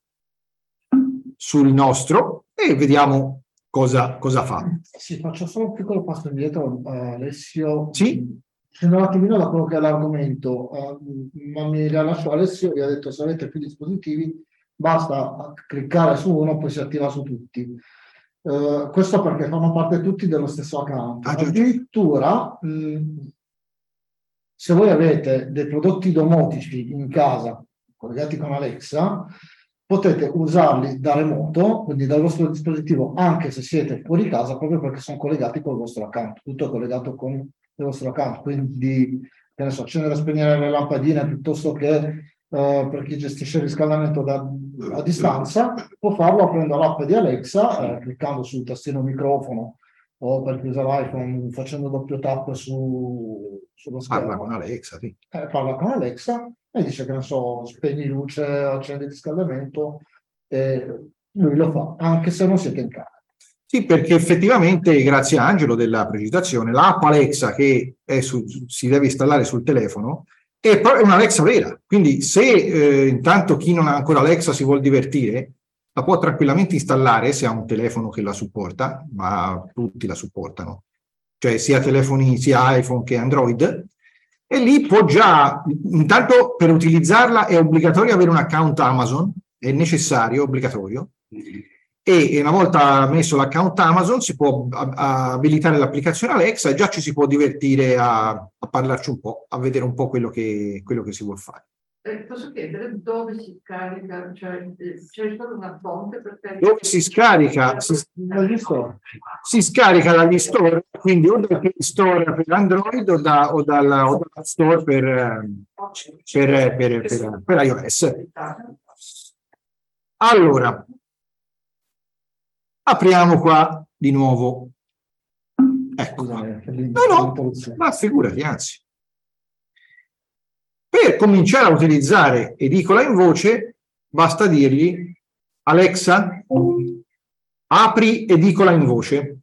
sul nostro e vediamo cosa, cosa fa. Sì, faccio solo un piccolo passo indietro, uh, Alessio. Sì. Scendo un attimino da quello che è l'argomento, uh, ma mi rilascio Alessio, vi ha detto se avete più dispositivi basta cliccare su uno poi si attiva su tutti. Uh, questo perché fanno parte tutti dello stesso account. Ah. Addirittura mh, se voi avete dei prodotti domotici in casa collegati con Alexa, potete usarli da remoto, quindi dal vostro dispositivo, anche se siete fuori casa, proprio perché sono collegati col vostro account, tutto è collegato con il vostro account, quindi che ne so, accendere e spegnere le lampadine piuttosto che eh, per chi gestisce il riscaldamento da, a distanza, può farlo aprendo l'app di Alexa, eh, cliccando sul tastino microfono o per chi usa l'iPhone facendo doppio tap su, sullo schermo. Parla con Alexa, sì. Eh, parla con Alexa e dice che non so, spegni luce, accendi il riscaldamento e lui lo fa, anche se non siete in casa. Sì, perché effettivamente, grazie a Angelo della precisazione, l'app Alexa che su, si deve installare sul telefono è proprio un'Alexa vera. Quindi se eh, intanto chi non ha ancora Alexa si vuole divertire, la può tranquillamente installare se ha un telefono che la supporta, ma tutti la supportano, cioè sia telefoni sia iPhone che Android, e lì può già, intanto per utilizzarla è obbligatorio avere un account Amazon, è necessario, obbligatorio, e una volta messo l'account Amazon si può abilitare l'applicazione Alexa e già ci si può divertire a, a parlarci un po', a vedere un po' quello che, quello che si vuole fare. Eh, posso chiedere dove si scarica? Cioè, eh, c'è solo una fonte per te? Dove si scarica? Si, si, scarica dagli store, quindi o dal Play Store per Android o, da, o, dalla, o dalla Store per, per, per, per, per iOS. Allora, apriamo qua di nuovo. Ecco. No, no, ma figurati, anzi. Per cominciare a utilizzare edicola in voce, basta dirgli Alexa, apri edicola in voce.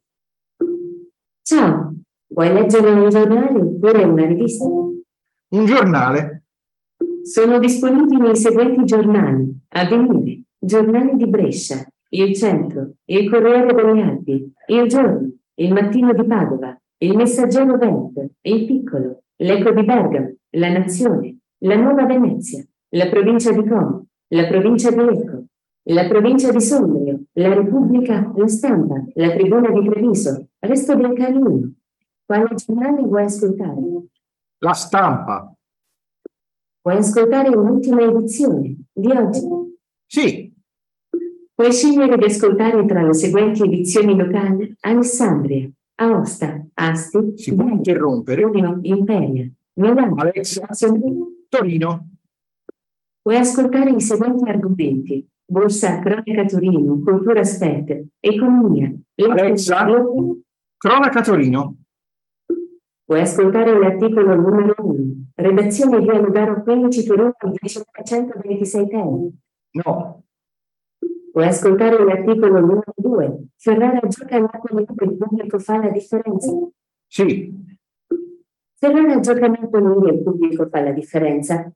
Ciao, vuoi leggere un giornale oppure una rivista? Un giornale. Sono disponibili i seguenti giornali. Avvenire, giornale di Brescia, il Centro, il Corriere delle Alpi, il Giorno, il Mattino di Padova, il Messaggero Veneto, il Piccolo, l'Eco di Bergamo, la Nazione, la Nuova Venezia, la provincia di Como, la provincia di Lecco, la provincia di Sondrio, la Repubblica, la Stampa, la Tribuna di Treviso, Resto del Calino. Quale giornale vuoi ascoltare? La Stampa. Vuoi ascoltare l'ultima edizione di oggi? Sì. Puoi scegliere di ascoltare tra le seguenti edizioni locali Alessandria, Aosta, Asti, si può interrompere. Udino, Imperia, Milano, Alexa, Torino. Puoi ascoltare i seguenti argomenti. Borsa, cronaca Torino, cultura aspetto, economia. Alexa, cronaca Torino. Puoi ascoltare l'articolo numero 1. Redazione via Lugaro 15 Torino 126 temi. No. Puoi ascoltare l'articolo numero 2. Ferrara gioca all'Apoli il pubblico fa la differenza. Sì. Ferrara gioca a Napoli e il pubblico fa la differenza.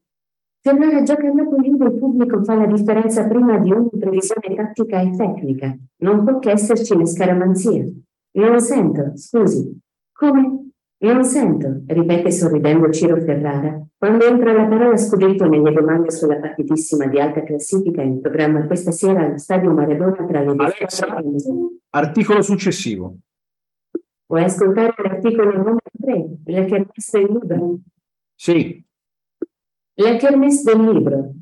Ferrara gioca a Napoli e il pubblico fa la differenza prima di ogni previsione tattica e tecnica. Non può che esserci le scaramanzie. Non lo sento, scusi. Come? Non sento, ripete sorridendo Ciro Ferrara. Quando entra la parola scudetto nelle domande sulla partitissima di alta classifica in programma questa sera allo stadio Maradona tra le due Articolo successivo. Vuoi ascoltare l'articolo numero 3, la kermesse del libro? Sì. La kermesse del libro.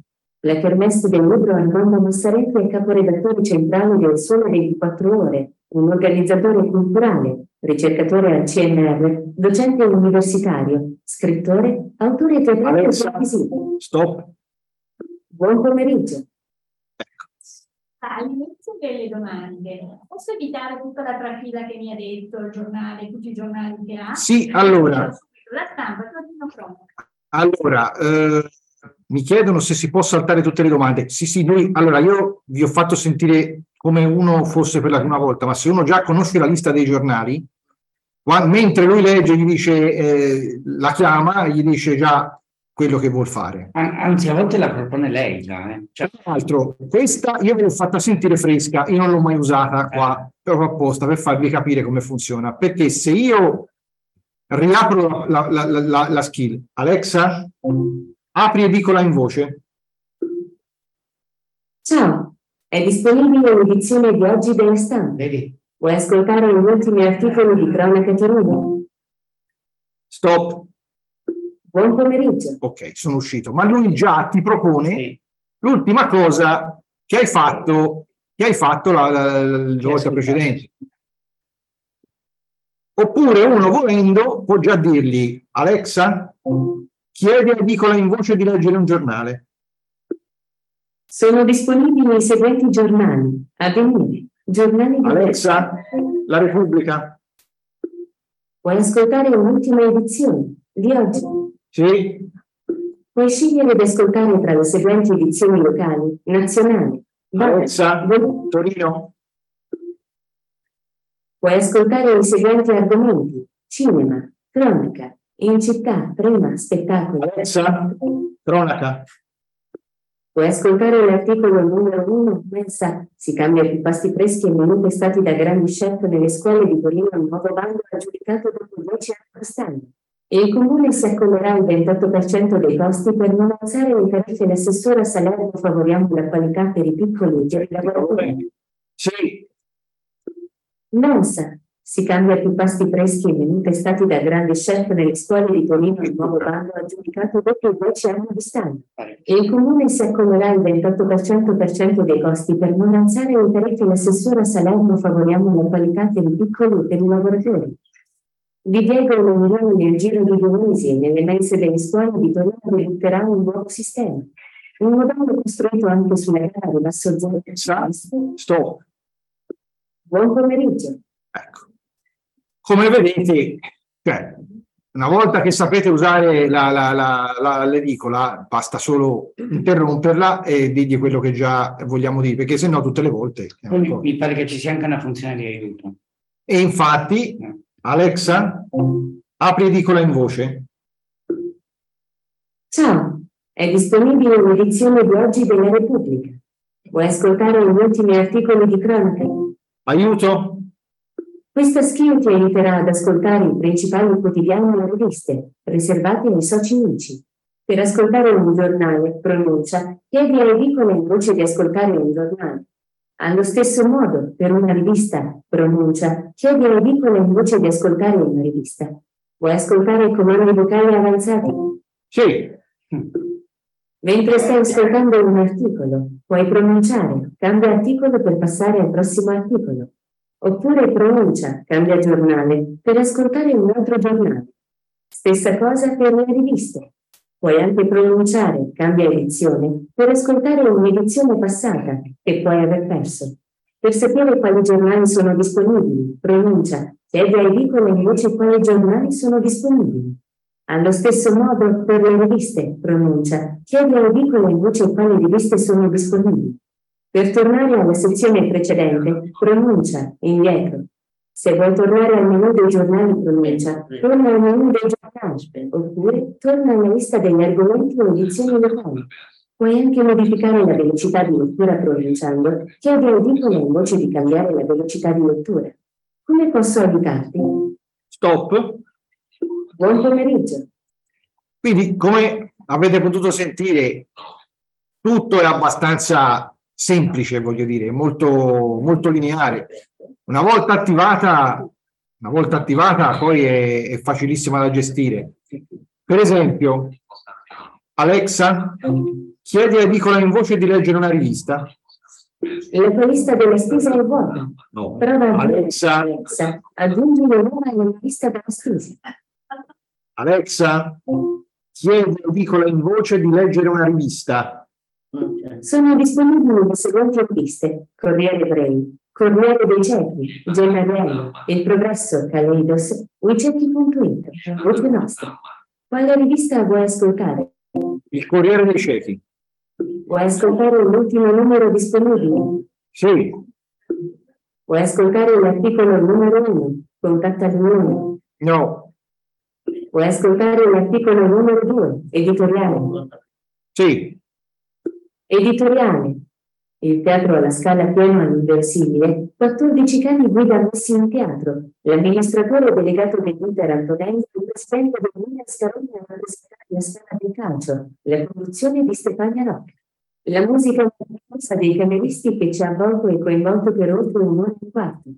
La kermesse del libro Armando Massaretti è caporedattore centrale del Sole 24 Ore, un organizzatore culturale, ricercatore al CNR, docente universitario, scrittore, autore teatrale e Stop. Buon pomeriggio. All'inizio delle domande, posso evitare tutta la trafila che mi ha detto il giornale, tutti i giornali che ha? Sì, allora. La stampa. Allora, eh, mi chiedono se si può saltare tutte le domande. Sì, sì, noi, allora io vi ho fatto sentire come uno fosse per la prima volta, ma se uno già conosce la lista dei giornali, mentre lui legge, gli dice, eh, la chiama, gli dice già quello che vuol fare. Anzi, a volte la propone lei già. Eh. Cioè... Tra l'altro, questa io ve l'ho fatta sentire fresca, io non l'ho mai usata qua, proprio apposta per farvi capire come funziona. Perché se io riapro la, la, la, la skill, Alexa, apri edicola in voce. Ciao, è disponibile l'edizione di oggi della stampa. Vedi? Vuoi ascoltare gli ultimi articoli di cronaca Torino? Stop. Buon pomeriggio. Ok, sono uscito. Ma lui già ti propone sì. l'ultima cosa che hai fatto, che hai fatto la, la, la volta precedente. Oppure uno volendo può già dirgli Alexa, chiedi a Nicola in voce di leggere un giornale. Sono disponibili i seguenti giornali. Avvenire, giornali di Alexa, La Repubblica. Vuoi ascoltare un'ultima edizione di oggi? Sì. Puoi scegliere di ascoltare tra le seguenti edizioni locali, nazionali. Alexa, Torino. Puoi ascoltare i seguenti argomenti: cinema, cronaca, in città, prima, spettacolo. Alexa, cronaca. Puoi ascoltare l'articolo numero 1, Mensa, si cambia più pasti freschi e menù testati da grandi chef nelle scuole di Torino il nuovo bando aggiudicato dopo 10 anni quest'anno. Il comune si accollerà il 28% dei costi per non alzare le tariffe l'assessore a Salerno favoriamo la qualità per i piccoli e i lavoratori. Sì. Mensa, si cambia più pasti freschi e menù testati da grandi chef nelle scuole di Torino il nuovo bando aggiudicato dopo 10 anni di stanno. Il comune si accollerà il 28% dei costi per non alzare le tariffe l'assessore a Salerno favoriamo la qualità per i piccoli e per i lavoratori. Vi Diego Milano nel giro di due mesi e nelle mense delle scuole di Torino debutterà un nuovo sistema. Un modello costruito anche sulla gara di basso zero. Stop. Buon pomeriggio. Ecco. Come vedete, cioè, una volta che sapete usare la, la, la, la, l'edicola, basta solo interromperla e dirgli quello che già vogliamo dire, perché sennò tutte le volte... Poi mi pare che ci sia anche una funzione di aiuto. E infatti, Alexa, apri edicola in voce. Ciao, è disponibile un'edizione di oggi della Repubblica. Vuoi ascoltare gli ultimi articoli di cronaca? Aiuto? Questa skill ti aiuterà ad ascoltare i principali quotidiani e riviste, riservati ai soci unici. Per ascoltare un giornale, pronuncia, chiedi alle edicole in voce di ascoltare un giornale. Allo stesso modo, per una rivista, pronuncia, chiedi alle edicole in voce di ascoltare una rivista. Vuoi ascoltare comandi vocali avanzati? Sì. Mentre stai ascoltando un articolo, puoi pronunciare, cambia articolo per passare al prossimo articolo. Oppure pronuncia, cambia giornale, per ascoltare un altro giornale. Stessa cosa per le riviste. Puoi anche pronunciare, cambia edizione, per ascoltare un'edizione passata che puoi aver perso. Per sapere quali giornali sono disponibili, pronuncia, chiedi ai edicole invece quali giornali sono disponibili. Allo stesso modo, per le riviste, pronuncia, chiedi alle edicole invece quali riviste sono disponibili. Per tornare alla sezione precedente, pronuncia, indietro. Se vuoi tornare al menu dei giornali pronuncia, torna al menu dei giornali, oppure torna alla lista degli argomenti o edizioni locali. Puoi anche modificare la velocità di lettura pronunciando, chiedi all'edicolo in voce di cambiare la velocità di lettura. Come posso aiutarti? Stop. Buon pomeriggio. Quindi, come avete potuto sentire, tutto è abbastanza semplice, voglio dire, molto, molto lineare. Una volta attivata, una volta attivata poi è, è facilissima da gestire. Per esempio, Alexa, chiedi a Edicola in voce di leggere una rivista. La tua lista delle spese è vuota. No. Prova Alexa. Alexa, aggiungi un nome alla lista delle spese. Alexa, chiedi a Edicola in voce di leggere una rivista. Sono disponibili le seguenti riviste: Corriere Brain, Corriere dei Ciechi, Gennarello, Il Progresso, Kaleidos, Wicecchi.it, Voce Nostra. Quale rivista vuoi ascoltare? Il Corriere dei Ciechi. Vuoi ascoltare l'ultimo numero disponibile? Sì. Vuoi ascoltare l'articolo numero 1? Contatta l'Unione. No. Vuoi ascoltare l'articolo numero 2? Editoriale. Sì. Editoriale. Il teatro alla scala piano all'inversibile, 14 cani guida messi in teatro. L'amministratore delegato dell'Inter Antonelli, il presidente del Milan Scaroni a rappresentare la scala del calcio, la produzione di Stefania Rocca. La musica meravigliosa dei cameristi che ci ha avvolto e coinvolto per oltre un'ora e un quarto.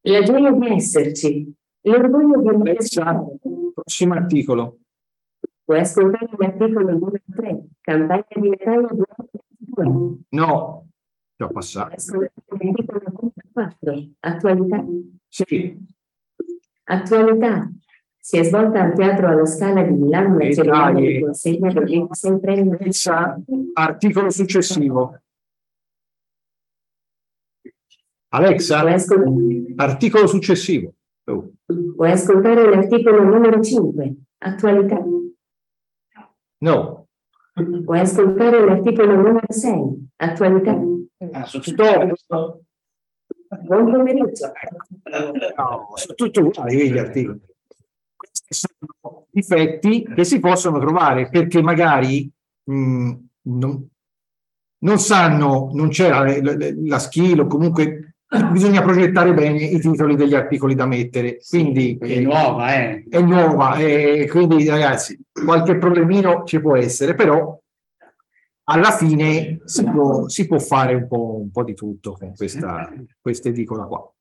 La gioia di esserci, l'orgoglio di Alexa, prossimo articolo. Puoi ascoltare l'articolo numero 3, campagna di Natale 2022. No, ho passato. L'articolo numero 4, attualità. Sì. Attualità. Si è svolta al Teatro alla Scala di Milano la cerimonia di consegna del 26 premi Articolo successivo. Alexa, articolo successivo. Oh. Vuoi ascoltare l'articolo numero 5, attualità? No. Vuoi ascoltare l'articolo numero 6, attualità? Ah, su tutto. Buon pomeriggio. No, uguali gli articoli. Questi sono difetti che si possono trovare perché magari mh, non, non sanno, non c'è la, la, la skill o comunque bisogna progettare bene i titoli degli articoli da mettere. Quindi È nuova, eh. è nuova e quindi ragazzi qualche problemino ci può essere, però alla fine si può, si può fare un po', un po' di tutto con questa, questa edicola qua.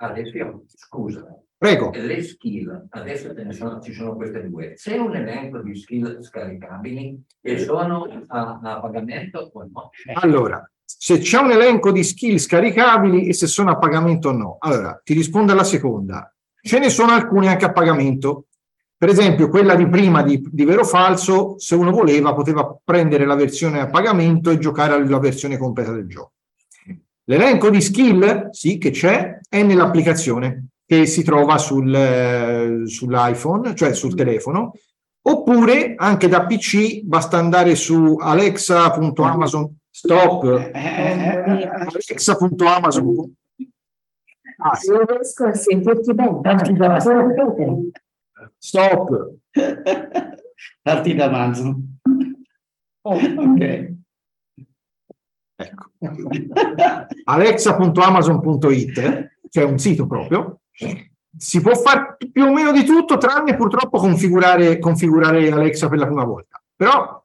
Adesso, scusa. Prego. Le skill, adesso sono, ci sono queste due. C'è un elenco di skill scaricabili e sono a, a pagamento o no? Allora, se c'è un elenco di skill scaricabili e se sono a pagamento o no. Allora, ti rispondo alla seconda. Ce ne sono alcuni anche a pagamento. Per esempio, quella di prima di, di vero o falso, se uno voleva, poteva prendere la versione a pagamento e giocare alla versione completa del gioco. L'elenco di skill, sì, che c'è, è nell'applicazione che si trova sul, eh, sull'iPhone, cioè sul telefono, oppure anche da PC basta andare su alexa.amazon stop alexa.amazon Ah, non riesco a sentirti bene. Stop Parti da Amazon. ok. Ecco. alexa.amazon.it che è un sito proprio si può fare più o meno di tutto tranne purtroppo configurare, configurare Alexa per la prima volta però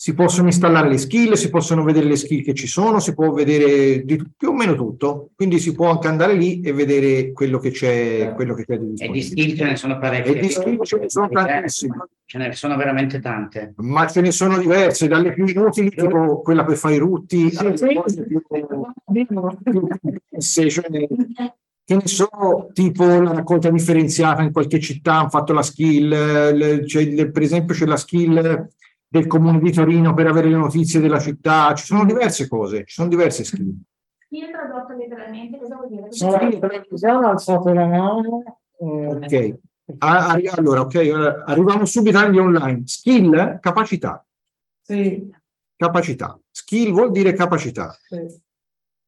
si possono installare le skill, si possono vedere le skill che ci sono, si può vedere di, più o meno tutto, quindi si può anche andare lì e vedere quello che c'è, quello che c'è di E di skill ce ne sono parecchie. E di skill ce ne sono tantissime. Ce ne sono veramente tante. Ma ce ne sono diverse, dalle più inutili, tipo quella per fare i rutti, alle cose più, più complesse, cioè, che ne so, tipo la raccolta differenziata in qualche città, hanno fatto la skill, le- c'è il- per esempio c'è la skill del comune di Torino per avere le notizie della città, ci sono diverse cose, ci sono diverse skill. Io tradotto letteralmente, cosa vuol dire? Ha alzato la mano. eh, Ok, A- arri- allora, ok, arriviamo subito agli online. Skill, capacità. Sì, Capacità. Skill vuol dire capacità. sì.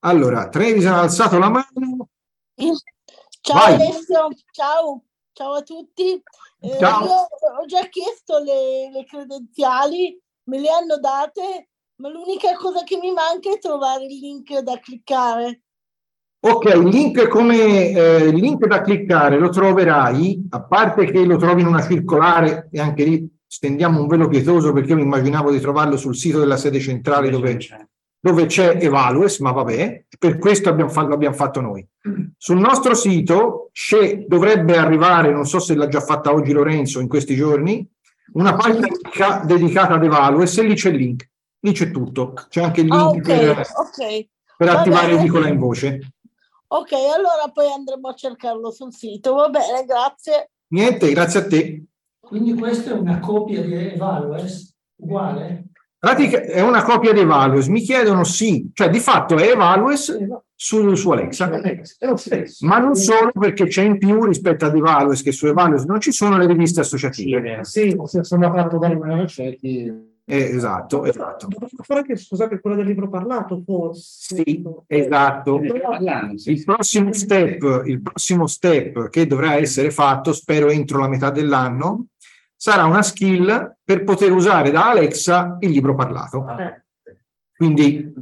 Allora, Trevisan ha alzato la mano. Ciao Vai. Alessio, ciao, ciao a tutti. Eh, Ciao. io ho già chiesto le, le credenziali, me le hanno date, ma l'unica cosa che mi manca è trovare il link da cliccare. Ok, il link come eh, il link da cliccare lo troverai, a parte che lo trovi in una circolare e anche lì stendiamo un velo pietoso perché io mi immaginavo di trovarlo sul sito della sede centrale dove, dove c'è Evalues, ma vabbè, per questo abbiamo fatto, l'abbiamo fatto noi. Sul nostro sito c'è, dovrebbe arrivare, non so se l'ha già fatta oggi Lorenzo in questi giorni, una pagina dedica- dedicata ad Evalues e lì c'è il link, lì c'è tutto, c'è anche il Ah, link ok, per, ok. per Va attivare bene. edicola in voce. Ok, allora poi andremo a cercarlo sul sito. Va bene, grazie. Niente, grazie a te. Quindi questa è una copia di Evalues, uguale? Pratica- è una copia di Evalues. Mi chiedono sì, cioè di fatto è Evalues su, su Alexa, ma non solo perché c'è in più rispetto ad Evalues, che su Evalues non ci sono le riviste associative. Sì, se sono fatto da Romeo Cecchi. Eh, esatto, esatto. Che scusate, quella del libro parlato, forse. Sì, esatto. Il prossimo step, il prossimo step che dovrà essere fatto, spero entro la metà dell'anno, sarà una skill per poter usare da Alexa il libro parlato. Quindi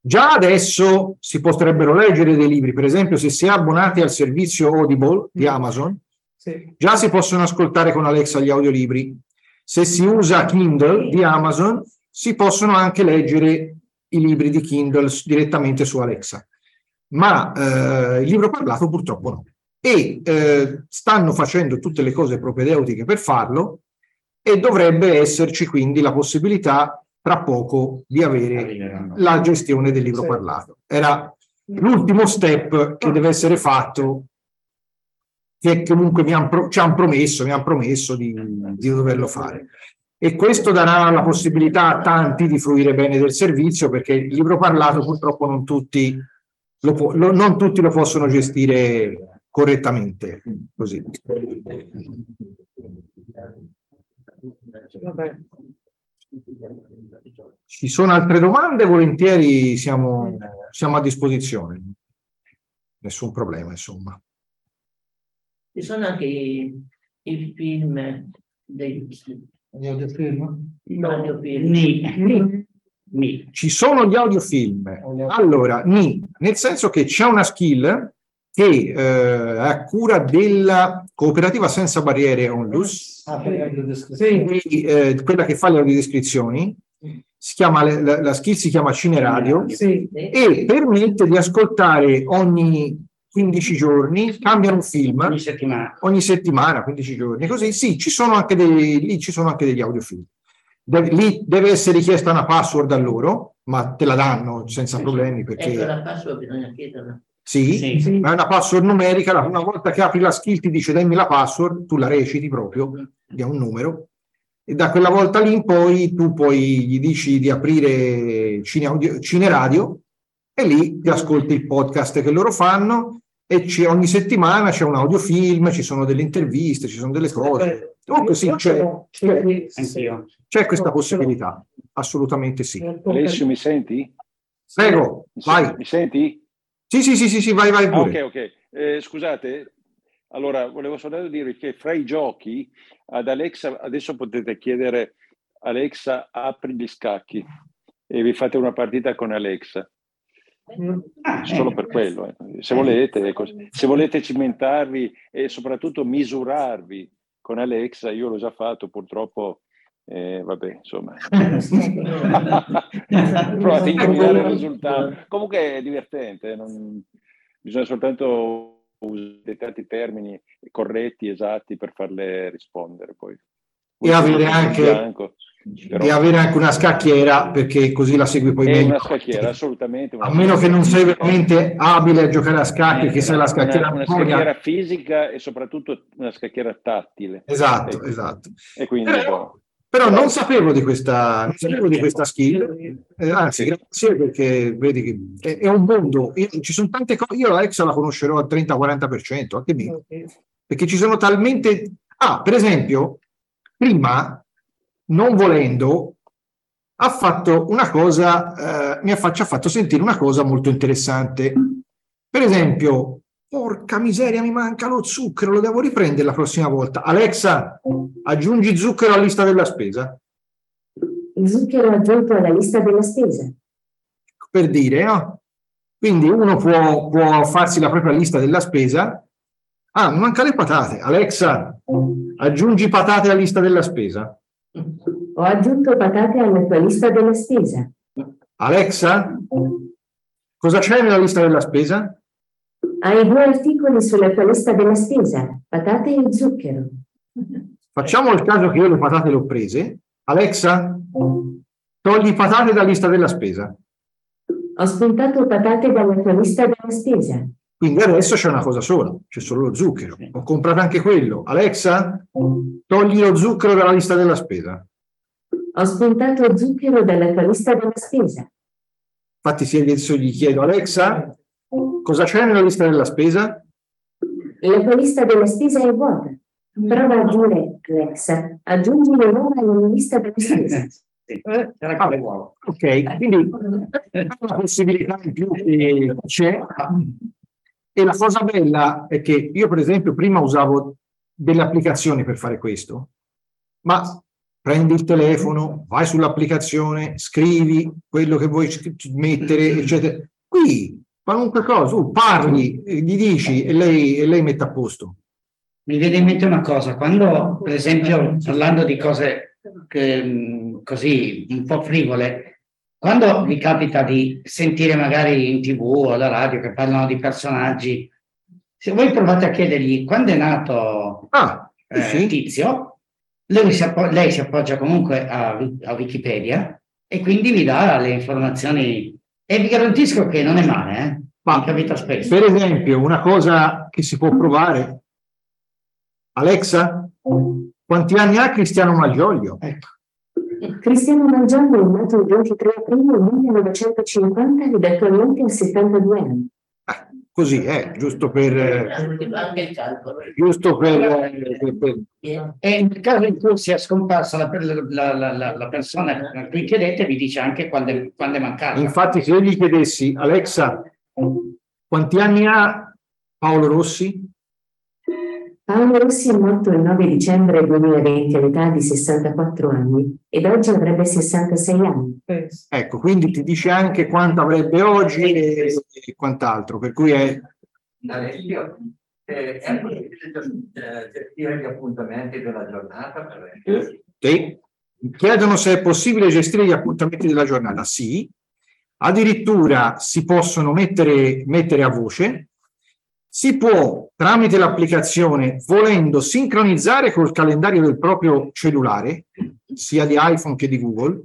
già adesso si potrebbero leggere dei libri, per esempio se si è abbonati al servizio Audible di Amazon, Sì. già si possono ascoltare con Alexa gli audiolibri. Se si usa Kindle di Amazon, si possono anche leggere i libri di Kindle direttamente su Alexa. Ma eh, il libro parlato purtroppo no. E eh, stanno facendo tutte le cose propedeutiche per farlo e dovrebbe esserci quindi la possibilità tra poco di avere la gestione del libro parlato. Era l'ultimo step che deve essere fatto che comunque mi han pro- ci hanno promesso, mi hanno promesso di, di doverlo fare. E questo darà la possibilità a tanti di fruire bene del servizio perché il libro parlato purtroppo non tutti lo, può- lo- non tutti lo possono gestire correttamente. Così. Ci sono altre domande? Volentieri siamo, siamo a disposizione. Nessun problema, insomma. Ci sono anche i, i film dei gli audiofilm? audiofilm. Ni. Ci sono gli audiofilm. Allora, ni, nel senso che c'è una skill che eh, a cura della cooperativa senza barriere Onlus, Ah, quindi, eh, quella che fa le audiodescrizioni, si chiama, la, la skill si chiama Cineradio. E permette di ascoltare ogni 15 giorni, cambiano un film. Ogni settimana. ogni settimana, 15 giorni, così. Sì, ci sono anche dei, lì ci sono anche degli audiofilm. Deve, lì deve essere richiesta una password a loro, ma te la danno senza problemi perché... Ecco la password bisogna chiederla. Sì, ma è una password numerica, una volta che apri la skill ti dice dammi la password, tu la reciti proprio, di un numero, e da quella volta lì in poi tu poi gli dici di aprire Cine, Audio- Cine Radio e lì ti ascolti il podcast che loro fanno e c'è- ogni settimana c'è un audiofilm, ci sono delle interviste, ci sono delle cose. Comunque sì, c'è, c'è, c'è questa possibilità, assolutamente sì. Alessio, mi senti? Prego, vai. Mi senti? Sì, sì, sì, sì, sì, vai, vai Ah, pure. ok, ok. Eh, scusate, allora volevo soltanto dire che fra i giochi ad Alexa, adesso potete chiedere Alexa apri gli scacchi e vi fate una partita con Alexa. Solo per quello, eh. se volete, ecco. se volete cimentarvi e soprattutto misurarvi con Alexa, io l'ho già fatto, purtroppo, eh, vabbè, insomma, provate a indovinare il risultato. Comunque è divertente, non- bisogna soltanto usare tanti termini corretti, esatti per farle rispondere poi. E avere anche, bianco, però- e avere anche una scacchiera perché così la segui poi meglio. una scacchiera, assolutamente. una A meno che non sei veramente abile a giocare a scacchi, che sei la scacchiera una, una scacchiera fisica e soprattutto una scacchiera tattile. Esatto, Ecco. esatto. E quindi Però, però non sapevo di questa, non sapevo di questa skill, eh, anzi grazie perché vedi che è, un mondo, Io- ci sono tante cose, io Alexa la conoscerò al 30-40%, anche meno, perché ci sono talmente... Ah, per esempio, prima, non volendo, ha fatto una cosa, eh, mi ha, ci ha fatto sentire una cosa molto interessante. Per esempio, porca miseria, mi manca lo zucchero, lo devo riprendere la prossima volta. Alexa, aggiungi zucchero alla lista della spesa. Zucchero aggiunto alla lista della spesa. Per dire, no? Quindi uno può, può farsi la propria lista della spesa. Ah, mi mancano le patate. Alexa, aggiungi patate alla lista della spesa. Ho aggiunto patate alla tua lista della spesa. Alexa, cosa c'è nella lista della spesa? Hai due articoli sulla tua lista della spesa, patate e zucchero. Facciamo il caso che io le patate le ho prese. Alexa, togli patate dalla lista della spesa. Ho spuntato patate dalla tua lista della spesa. Quindi adesso c'è una cosa sola, c'è solo lo zucchero. Ho comprato anche quello. Alexa, togli lo zucchero dalla lista della spesa. Ho spuntato zucchero dalla tua lista della spesa. Infatti se adesso gli chiedo, Alexa, cosa c'è nella lista della spesa? La tua lista della spesa è vuota. Prova a dire, Alexa, aggiungi le uova alla lista della spesa. Ah, ok, quindi una possibilità in più che c'è. E la cosa bella è che io, per esempio, prima usavo delle applicazioni per fare questo, ma prendi il telefono, vai sull'applicazione, scrivi quello che vuoi mettere, eccetera. Qui, qualunque cosa, tu parli, eh, gli dici e lei, e lei mette a posto. Mi viene in mente una cosa, quando per esempio parlando di cose che, mh, così un po' frivole, quando vi capita di sentire magari in tv o alla radio che parlano di personaggi, se voi provate a chiedergli quando è nato eh, sì. Tizio, lui si appo- lei si appoggia comunque a, a Wikipedia e quindi vi dà le informazioni e vi garantisco che non è male, eh? Mi capita spesso. Per esempio, una cosa che si può provare, Alexa, quanti anni ha Cristiano Malgioglio? Cristiano Malgioglio è nato il 23 aprile 1950 ed attualmente ha 72 anni. Così, eh, giusto per... Anche il calcolo. Giusto per, per, per... E nel caso in cui sia scomparsa la, la, la, la persona a cui chiedete, vi dice anche quando è, quando è mancata. Infatti, se io gli chiedessi, Alexa, quanti anni ha Paolo Rossi? Paolo Rossi è morto il 9 dicembre 2020 all'età di 64 anni ed oggi avrebbe 66 anni. Ecco, quindi ti dice anche quanto avrebbe oggi e, e quant'altro, per cui è... Eh, è possibile gestire gli appuntamenti della giornata? Sì. Chiedono se è possibile gestire gli appuntamenti della giornata. Sì. Addirittura si possono mettere, mettere a voce, si può tramite l'applicazione volendo sincronizzare col calendario del proprio cellulare sia di iPhone che di Google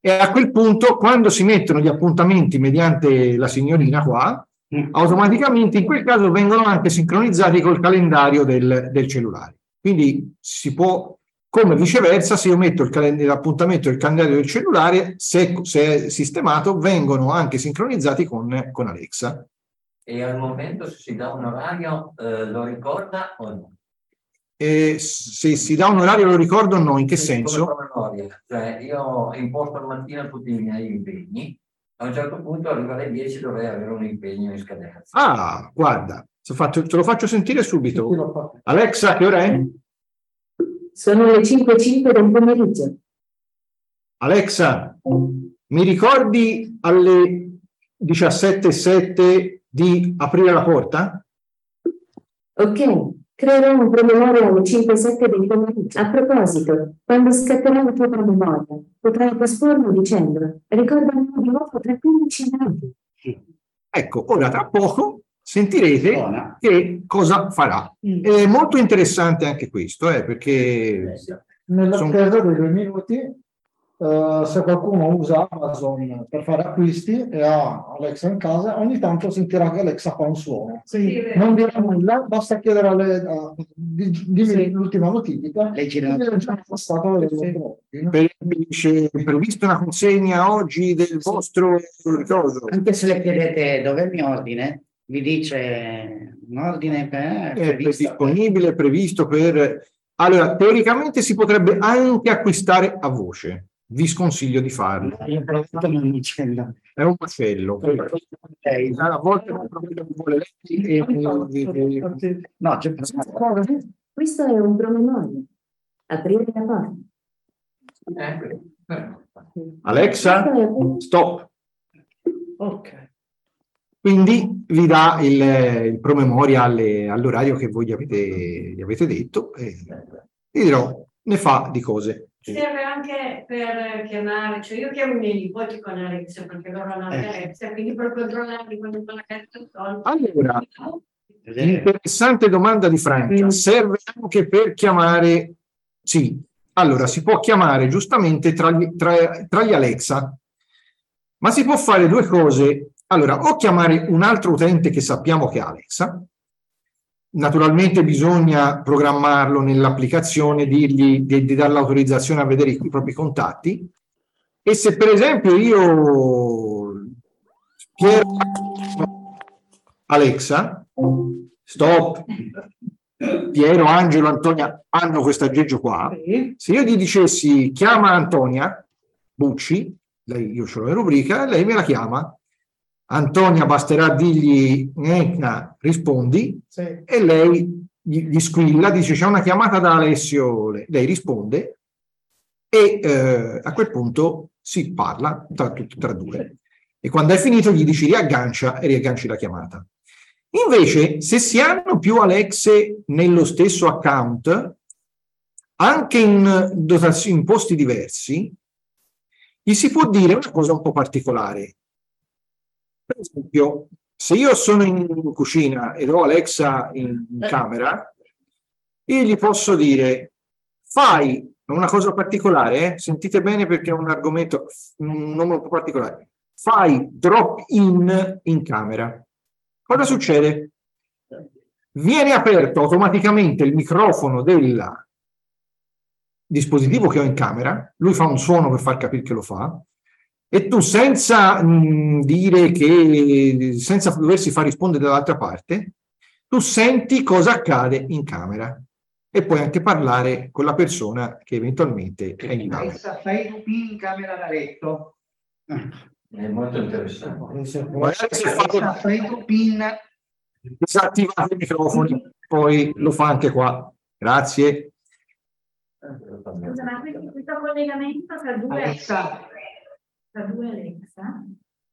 e a quel punto quando si mettono gli appuntamenti mediante la signorina qua automaticamente in quel caso vengono anche sincronizzati col calendario del, del cellulare. Quindi si può come viceversa se io metto l'appuntamento del calendario del cellulare se, se, è sistemato vengono anche sincronizzati con, con Alexa e al momento se si dà un orario eh, lo ricorda o no? E se si dà un orario lo ricordo o no, in che senso? Cioè io imposto la mattina tutti i miei impegni, a un certo punto arriva alle 10 dovrei avere un impegno in scadenza. Ah, guarda, te lo faccio sentire subito. Alexa, che ora è? Sono le 5.05 del pomeriggio. Alexa, mi ricordi alle 17.07 di aprire la porta? Ok, creerò un promemoria alle 5-7 del pomeriggio. A proposito, quando scatterà la tua promemoria, potrai posporlo dicendo ricordami di nuovo tra 15 minuti. Ecco, ora tra poco sentirete Buona. che cosa farà. È molto interessante anche questo, eh, perché... Nell'attesa sono... dei due minuti Uh, se qualcuno usa Amazon per fare acquisti e ha Alexa in casa, ogni tanto sentirà che Alexa fa un suono. Sì. Non dirà nulla, basta chiedere alle, uh, dimmi sì. l'ultima notifica. Leggerà. Per, dice, previsto una consegna oggi del sì. vostro ricordo. Anche se le chiedete dov'è il mio ordine, vi dice un ordine per... È disponibile, previsto per... Allora, teoricamente si potrebbe anche acquistare a voce vi sconsiglio di farlo. È un macello. A volte non vuole e... No, c'è Questo è un promemoria. Aprire la porta. Alexa, stop. Ok. Quindi vi dà il, il promemoria alle, all'orario che voi gli avete, gli avete detto e vi dirò, ne fa di cose. Serve anche per chiamare, cioè io chiamo i miei nipoti con Alexia perché loro hanno eh. Alexia, quindi per controllarli quando fanno la Allora, interessante domanda di Francia. Serve anche per chiamare, sì, allora si può chiamare giustamente tra gli, tra, tra gli Alexa, ma si può fare due cose. Allora, o chiamare un altro utente che sappiamo che è Alexa, Naturalmente bisogna programmarlo nell'applicazione, dirgli di, di dare l'autorizzazione a vedere i, propri contatti. E se per esempio io Piero Alexa, stop, Piero, Angelo, Antonia hanno questo aggeggio qua. Se io gli dicessi chiama Antonia Bucci, lei, io ce l'ho in rubrica, lei me la chiama Antonia basterà dirgli rispondi sì. e lei gli, gli, squilla, dice c'è una chiamata da Alessio, lei risponde e eh, a quel punto si parla tra, tra due. E quando è finito gli dici riaggancia e riagganci la chiamata. Invece, se si hanno più Alexe nello stesso account, anche in, in posti diversi, gli si può dire una cosa un po' particolare. Per esempio, se io sono in cucina ed ho Alexa in eh. camera, io gli posso dire fai una cosa particolare, eh? sentite bene perché è un argomento, un nome un po' particolare, fai drop in in camera. Cosa succede? Viene aperto automaticamente il microfono del dispositivo che ho in camera, lui fa un suono per far capire che lo fa, e tu senza mh, dire che, senza doversi far rispondere dall'altra parte, tu senti cosa accade in camera e puoi anche parlare con la persona che eventualmente è in camera. Fai il pin in camera da letto. È molto interessante. Magari se fa Fai il pin. disattivate i microfoni, poi lo fa anche qua. Grazie. Scusa, ma questo collegamento tra due. Tra due Alexa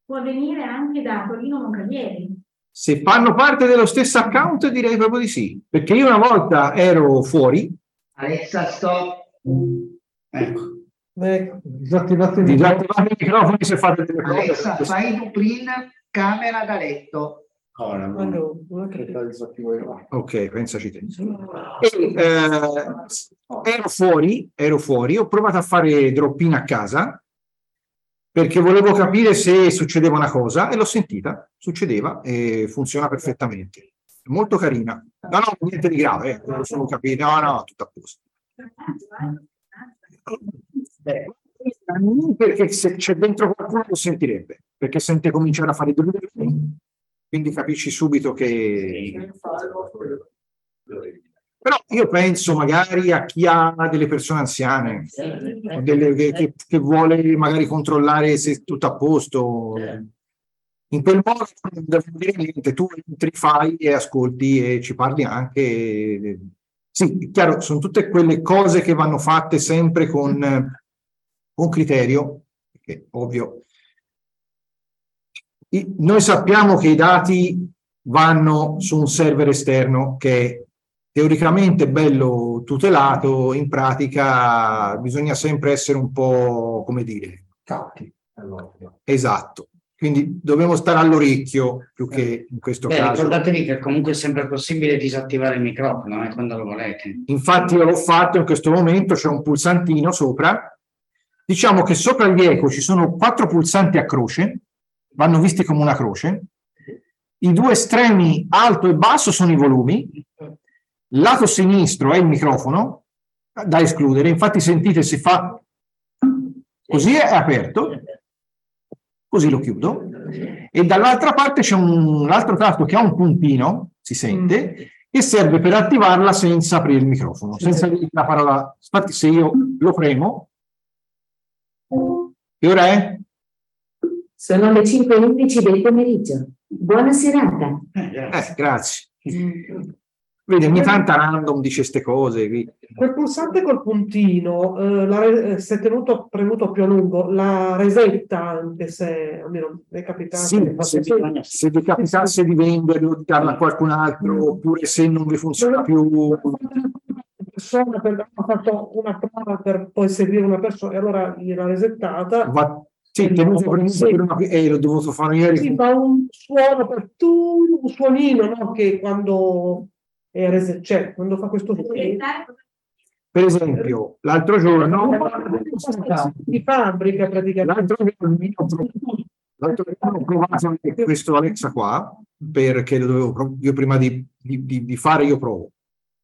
può avvenire anche da Torino Moncalieri. Se fanno parte dello stesso account direi proprio di sì, perché io una volta ero fuori, Alexa, stop. Ecco. Ecco, disattivate il microfoni se fate delle cose. Alexa, fai Dublin camera da letto. Ok, pensaci te. E, eh, ero fuori, ero fuori, ho provato a fare drop-in a casa perché volevo capire se succedeva una cosa e l'ho sentita, succedeva e funziona perfettamente. Molto carina. No, no, niente di grave, eh, sono capito. No, no, tutto a posto. Eh, perché se c'è dentro qualcuno lo sentirebbe, perché sente cominciare a fare due quindi capisci subito che... Però io penso magari a chi ha delle persone anziane, delle- che, che- vuole magari controllare se è tutto a posto. In quel modo non devo dire niente, tu entri, fai e ascolti e ci parli anche. Sì, è chiaro, sono tutte quelle cose che vanno fatte sempre con, con criterio, perché ovvio. Noi sappiamo che i dati vanno su un server esterno che è teoricamente bello tutelato, in pratica bisogna sempre essere un po', come dire, esatto. Quindi dobbiamo stare all'orecchio più che in questo Beh, caso. ricordatevi che comunque è sempre possibile disattivare il microfono eh, quando lo volete. Infatti io l'ho fatto in questo momento, c'è un pulsantino sopra. Diciamo che sopra gli eco ci sono quattro pulsanti a croce, vanno visti come una croce. I due estremi alto e basso sono i volumi. Lato sinistro è il microfono da escludere. Infatti sentite si fa così è aperto, così lo chiudo. E dall'altra parte c'è un altro tasto che ha un puntino, si sente, e serve per attivarla senza aprire il microfono, senza dire la parola. Infatti se io lo premo, che ora è? Sono le 5.11 del pomeriggio. Buona serata. Eh, grazie. Vedi, ogni tanto random dice queste cose. qui. Quel pulsante col puntino, eh, re- eh, se tenuto premuto più a lungo, la resetta anche se almeno mi è capitato. Sì, se, vi- se vi capitasse di venderlo, di darla a qualcun altro, oppure se non vi funziona più, persona per, ho fatto una prova per poi seguire una persona e allora gliel'ha resettata. va, sì, tenuto premuto per una, eh, l'ho dovuto fare ieri. Si fa un suono per tu, un suonino, no? Che quando è reset, cioè, quando fa questo Per esempio, l'altro giorno, di fabbrica praticamente. l'altro giorno l'altro giorno ho provato questo Alexa qua, perché lo dovevo, prov- io prima di, di- di- di fare io provo.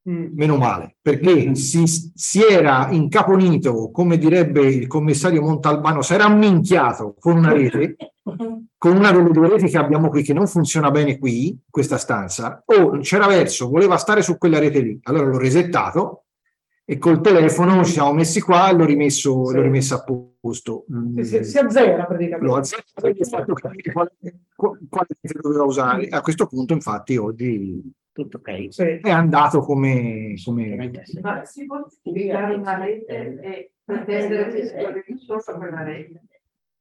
Meno male, perché si, si era incaponito, come direbbe il commissario Montalbano, si era amminchiato con una rete, con una delle due reti che abbiamo qui che non funziona bene qui, questa stanza, o c'era verso, voleva stare su quella rete lì. Allora l'ho resettato e col telefono ci siamo messi qua e l'ho rimesso, l'ho rimesso a posto. Si, si- si azzera praticamente. L'ho azzerato e ho fatto capire quale, quale rete doveva usare. A questo punto, infatti, oggi tutto ok. è andato come, come... Ma si può spiegare una rete e pretendere che si colleghi solo a quella rete?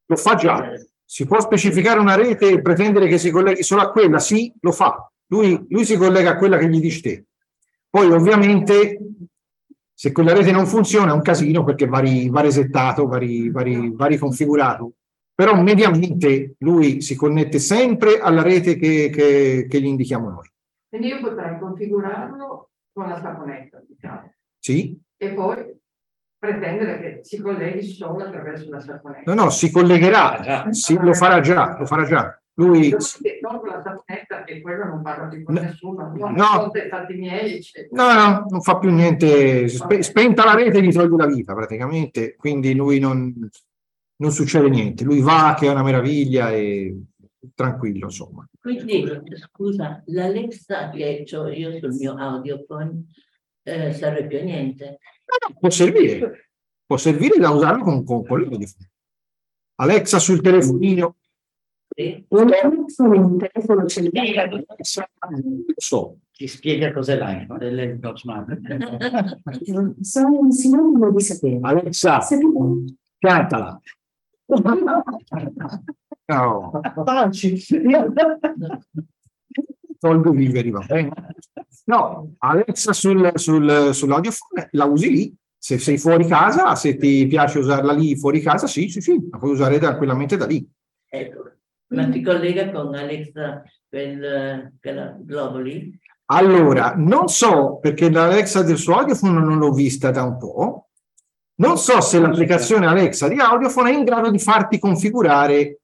Lo fa già. Si può specificare una rete e pretendere che si colleghi solo a quella? Sì, lo fa. Lui, lui si collega a quella che gli dici te. Poi, ovviamente, se quella rete non funziona è un casino perché va, ri- va resettato, va, ri- va ri- va riconfigurato. Però mediamente lui si connette sempre alla rete che, che- che gli indichiamo noi. Quindi io potrei configurarlo con la saponetta, diciamo, Sì? e poi pretendere che si colleghi solo attraverso la saponetta. No, no, si collegherà, sì, lo farà già, lo farà già. Lui, con la saponetta, e quello non parlo di con nessuno, non No. miei, eccetera. no, no, non fa più niente, spe- spenta la rete gli toglie la vita praticamente, quindi lui non... non succede niente. Lui va che è una meraviglia e tranquillo, insomma. Quindi, scusa, l'Alexa che ho io sul mio audiophone eh, serve più a niente? Può servire, può servire da usarlo con, con quello di Alexa sul telefonino. Sì. Un telefono cellulare. So. Ti spiega cos'è l'iPhone, smart. Sono un sinonimo di sapere. Alexa, cantala. No. Taci. Tolgo viveri, va bene. No, Alexa sul, sul, sull'audiophone la usi lì. Se sei fuori casa, se ti piace usarla lì fuori casa, sì, sì, sì, la puoi usare tranquillamente da lì. Ecco, ma ti collega con Alexa quel, quella globo lì? Allora, non so, perché l'Alexa del suo audiophone non l'ho vista da un po', non so se l'applicazione Alexa di audiophone è in grado di farti configurare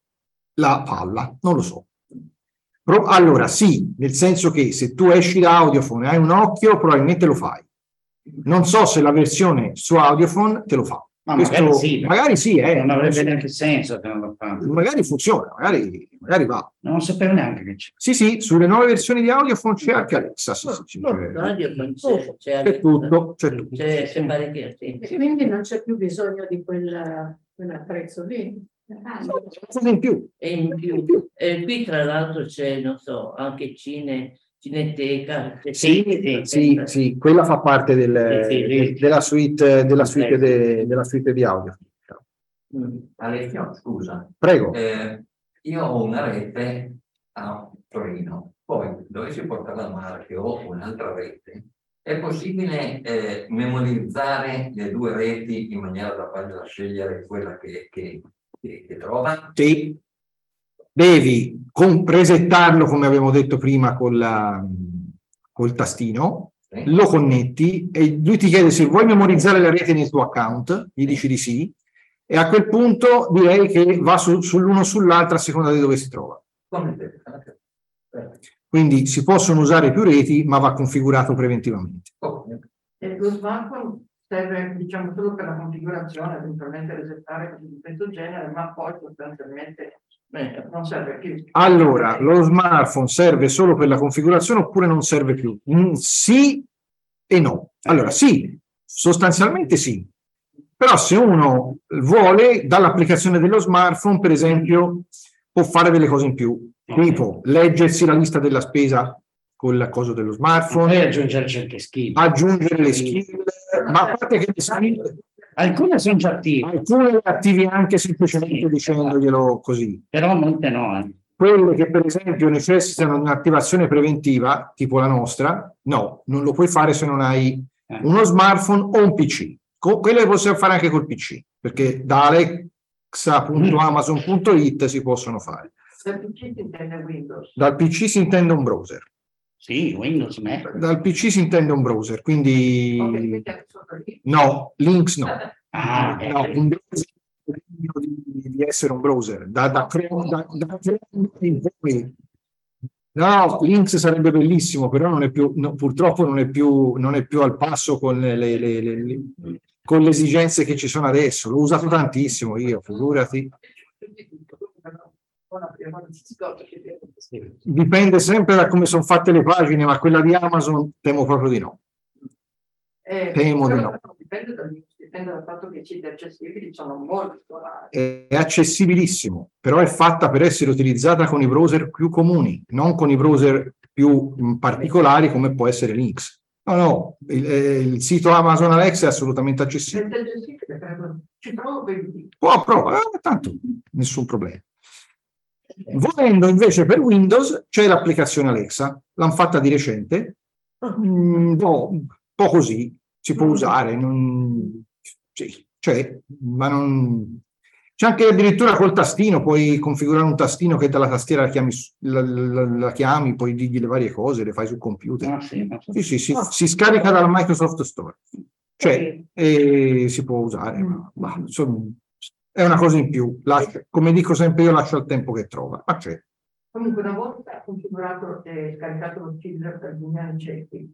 la palla, non lo so. Allora, sì, nel senso che se tu esci da audiophone e hai un occhio, probabilmente lo fai. Non so se la versione su audiophone te lo fa. Ma Questo, magari sì, magari sì, eh, non avrebbe so. neanche senso che non lo fa. magari funziona, magari, magari va. Non sapevo neanche che c'è. Sì, sì, sulle nuove versioni di audiophone c'è anche Alexa. Sì, sì, sì, c'è, c'è, c'è, tutto, c'è tutto. C'è, c'è parecchio, sì. Quindi non c'è più bisogno di quel, quell'attrezzo lì. Cosa in più? E in più. E qui tra l'altro c'è, non so, anche Cine, Cineteca. Sì, Cineteca. sì, sì, quella fa parte del- Sì, sì, del- della suite, della suite, de- della suite di audio. Alessio, scusa. Prego. Eh, io ho una rete a Torino, poi dovessi portarla a Marche o un'altra rete, è possibile eh, memorizzare le due reti in maniera da farla scegliere quella che, che- che- trova? Sì. Devi presettarlo, come abbiamo detto prima, con la- col tastino, lo connetti e lui ti chiede se vuoi memorizzare la rete nel tuo account, gli dici di sì, e a quel punto direi che va su- sull'uno o sull'altra a seconda di dove si trova. Quindi si possono usare più reti, ma va configurato preventivamente. E lo smartphone serve diciamo solo per la configurazione, eventualmente resettare cose di questo genere, ma poi sostanzialmente eh, non serve più. Allora, lo smartphone serve solo per la configurazione oppure non serve più? Mm, sì e no. Allora, sì, sostanzialmente sì. Però se uno vuole, dall'applicazione dello smartphone, per esempio, può fare delle cose in più, tipo leggersi la lista della spesa con la cosa dello smartphone, Poi aggiungere certe skill. aggiungere le skill, ma a parte che Alcune sono già attive. Alcune le attivi anche semplicemente dicendoglielo così. Però molte no. eh. Quelle che per esempio necessitano di un'attivazione preventiva, tipo la nostra, no, non lo puoi fare se non hai Eh. uno smartphone o un PC. Co- quelle le possiamo fare anche col PC, perché da alexa.amazon.it si possono fare. Per PC si intende Windows. Dal PC si intende un browser. Sì, Windows, Mac. Dal PC si intende un browser, quindi no, Links no. Ah, no, un browser di, di essere un browser. Da, da Chrome, da, da Chrome in poi. No, Links sarebbe bellissimo, però non è più, no, purtroppo non è più, non è più al passo con le, le- le- le- le- con le esigenze che ci sono adesso. L'ho usato tantissimo io, figurati. Dipende sempre da come sono fatte le pagine, ma quella di Amazon temo proprio di no. Eh, Temo di però no. Dipende dal, dipende dal fatto che i siti accessibili sono molto scolari. È accessibilissimo, però è fatta per essere utilizzata con i browser più comuni, non con i browser più particolari come può essere Linux. No, no, il, eh, il sito Amazon Alexa è assolutamente accessibile. Ci provo per Può, prova, eh, tanto nessun problema. Volendo invece per Windows c'è l'applicazione Alexa, l'hanno fatta di recente, Mm, no, un po' così, si può usare, non- sì, c'è, ma non... C'è anche addirittura col tastino, puoi configurare un tastino che dalla tastiera la chiami, la, la- la chiami, poi digli le varie cose, le fai sul computer. Ah, sì, ma- Sì, sì, si, si scarica dal Microsoft Store. C'è e si può usare, ma, ma, insomma, è una cosa in più. Lascia- come dico sempre io, lascio il tempo che trova, ma c'è. Comunque una volta configurato e scaricato lo skiller per Boolean checking,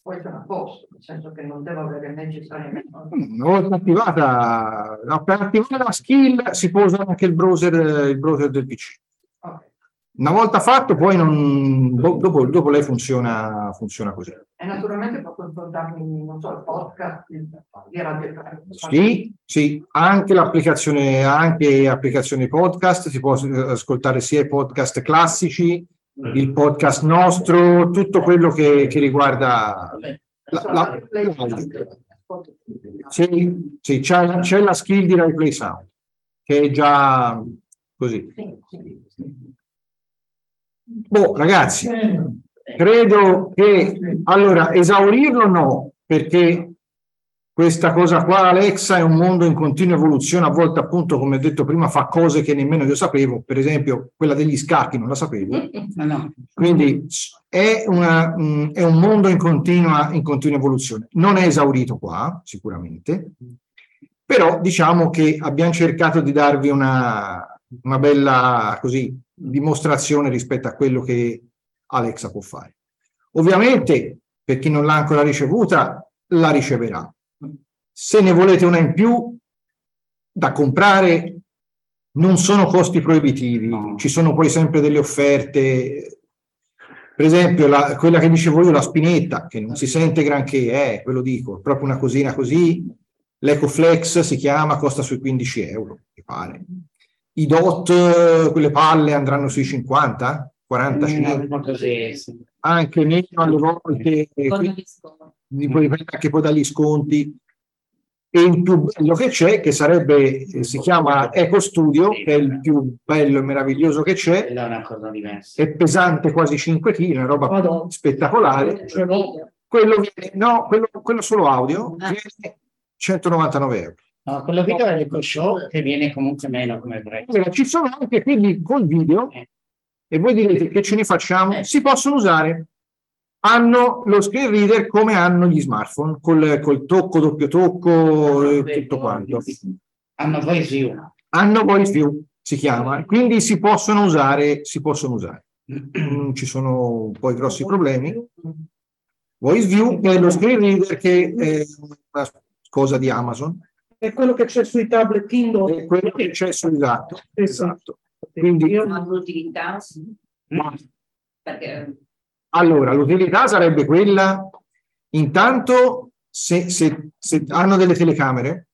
poi sono a posto, nel senso che non devo avere necessariamente... Una volta attivata, per attivare la skill si può usare anche il browser, il browser del PC. Una volta fatto, poi non, dopo, dopo lei funziona, funziona così. E naturalmente posso ascoltarmi, non so, il podcast di Radio Sì, sì, anche l'applicazione, anche applicazione podcast, si può ascoltare sia i podcast classici, il podcast nostro, tutto quello che, che riguarda la, la, sì, sì c'è, c'è la skill di replay sound, che è già così. Boh, ragazzi, credo che allora esaurirlo no, perché questa cosa qua, Alexa, è un mondo in continua evoluzione, a volte appunto, come ho detto prima, fa cose che nemmeno io sapevo, per esempio quella degli scacchi non la sapevo, quindi è, una, è un mondo in continua, in continua evoluzione. Non è esaurito qua, sicuramente, però diciamo che abbiamo cercato di darvi una, una bella così, dimostrazione rispetto a quello che Alexa può fare. Ovviamente, per chi non l'ha ancora ricevuta, la riceverà. Se ne volete una in più da comprare, non sono costi proibitivi, ci sono poi sempre delle offerte. Per esempio, la, quella che dicevo io, la spinetta, che non si sente granché, eh, ve lo dico, proprio una cosina così. L'EcoFlex si chiama, costa sui 15 euro, mi pare i DOT, quelle palle andranno sui 50, 45, mm, così, sì. anche meno alle volte, dipende anche poi dagli sconti. E il più bello che c'è, che sarebbe, si chiama Eco Studio, che è il più bello e meraviglioso che c'è, è pesante quasi 5 kg, una roba spettacolare. Quello, viene, no, quello, quello solo audio, ah. viene 199 euro. No, quello video è l'Eco Show che viene comunque meno come prezzo. Allora, ci sono anche quelli col video eh. e voi direte che ce ne facciamo? Eh. Si possono usare. Hanno lo screen reader come hanno gli smartphone, col, col tocco, doppio tocco, ah, e tutto quanto. Hanno voice view. Hanno voice view, si chiama, quindi si possono usare, si possono usare. Non ci sono poi grossi problemi. Voice view è lo screen reader che è una cosa di Amazon è quello che c'è sui tablet Kindle. È quello che c'è sul esatto. esatto. Quindi, io ho l'utilità, ma, perché... Allora, l'utilità sarebbe quella, intanto, se, se, se hanno delle telecamere,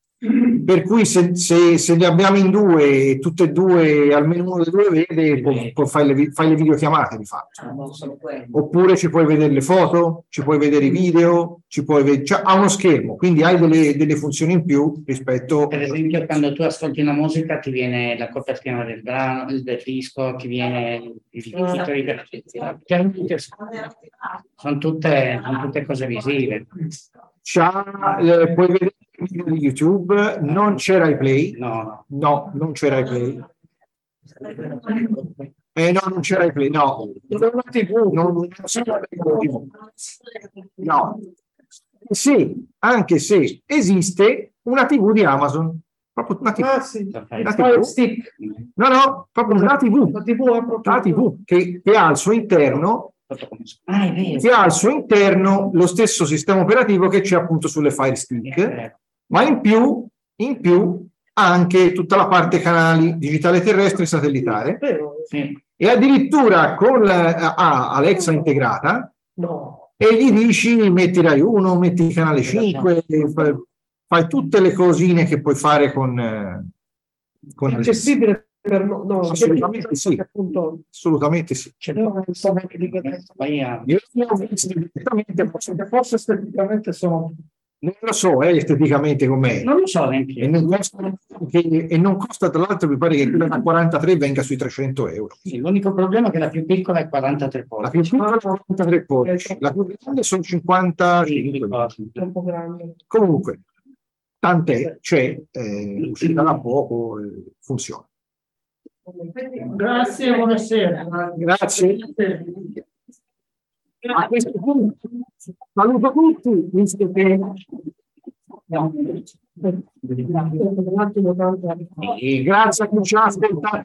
per cui se, se, se, li abbiamo in due e tutte e due, almeno uno dei due vede, può, può fare, le, fare le videochiamate di fatto. Ah, Oppure ci puoi vedere le foto, ci puoi vedere i video, ci puoi vedere, cioè, ha uno schermo, quindi hai delle, delle, funzioni in più rispetto... Per esempio quando tu ascolti una musica ti viene la copertina del brano, del disco, ti viene i titoli del... Sono tutte, sono tutte cose visive. C'ha, eh, puoi vedere di YouTube, non c'era i play. No, no, non c'era i play. Eh no, non c'era i play, no. Non TV, non, non No. Sì, anche se esiste una TV di Amazon. Proprio una TV. Ah, sì. una TV. No, no, proprio una TV. Una TV, una TV che, che ha al suo interno Ah, che ha al suo interno lo stesso sistema operativo che c'è appunto sulle Fire Stick ma in più, in più anche tutta la parte canali digitale terrestre e satellitare. Sì. e addirittura con la, ah, Alexa integrata. No. e gli dici metti Rai 1, metti canale 5 fai, fai, tutte le cosine che puoi fare con, eh, con è accessibile per no, no, assolutamente sì. appunto, assolutamente sì. Io so anche di io ho visto direttamente forse esteticamente sono non lo so eh, esteticamente com'è. Non lo so neanche. E non, costa, che, e non costa, tra l'altro, mi pare che quella da 43 venga sui 300 euro. Sì, l'unico problema è che la più piccola è 43 pollici. La più piccola è 43 pollici, la più grande sono 55. Comunque, tant'è, c'è, eh, uscita da poco, eh, funziona. Grazie, buonasera. Grazie. A questo punto saluto tutti, visto che E grazie a chi ci ha ascoltato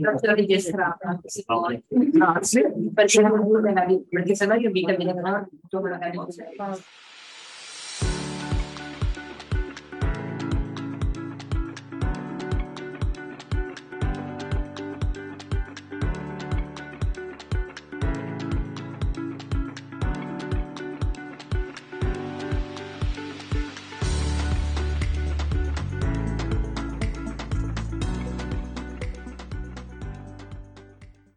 Grazie registrata, se vuoi. Grazie. Perché, perché sennò io mi cammino tutto magari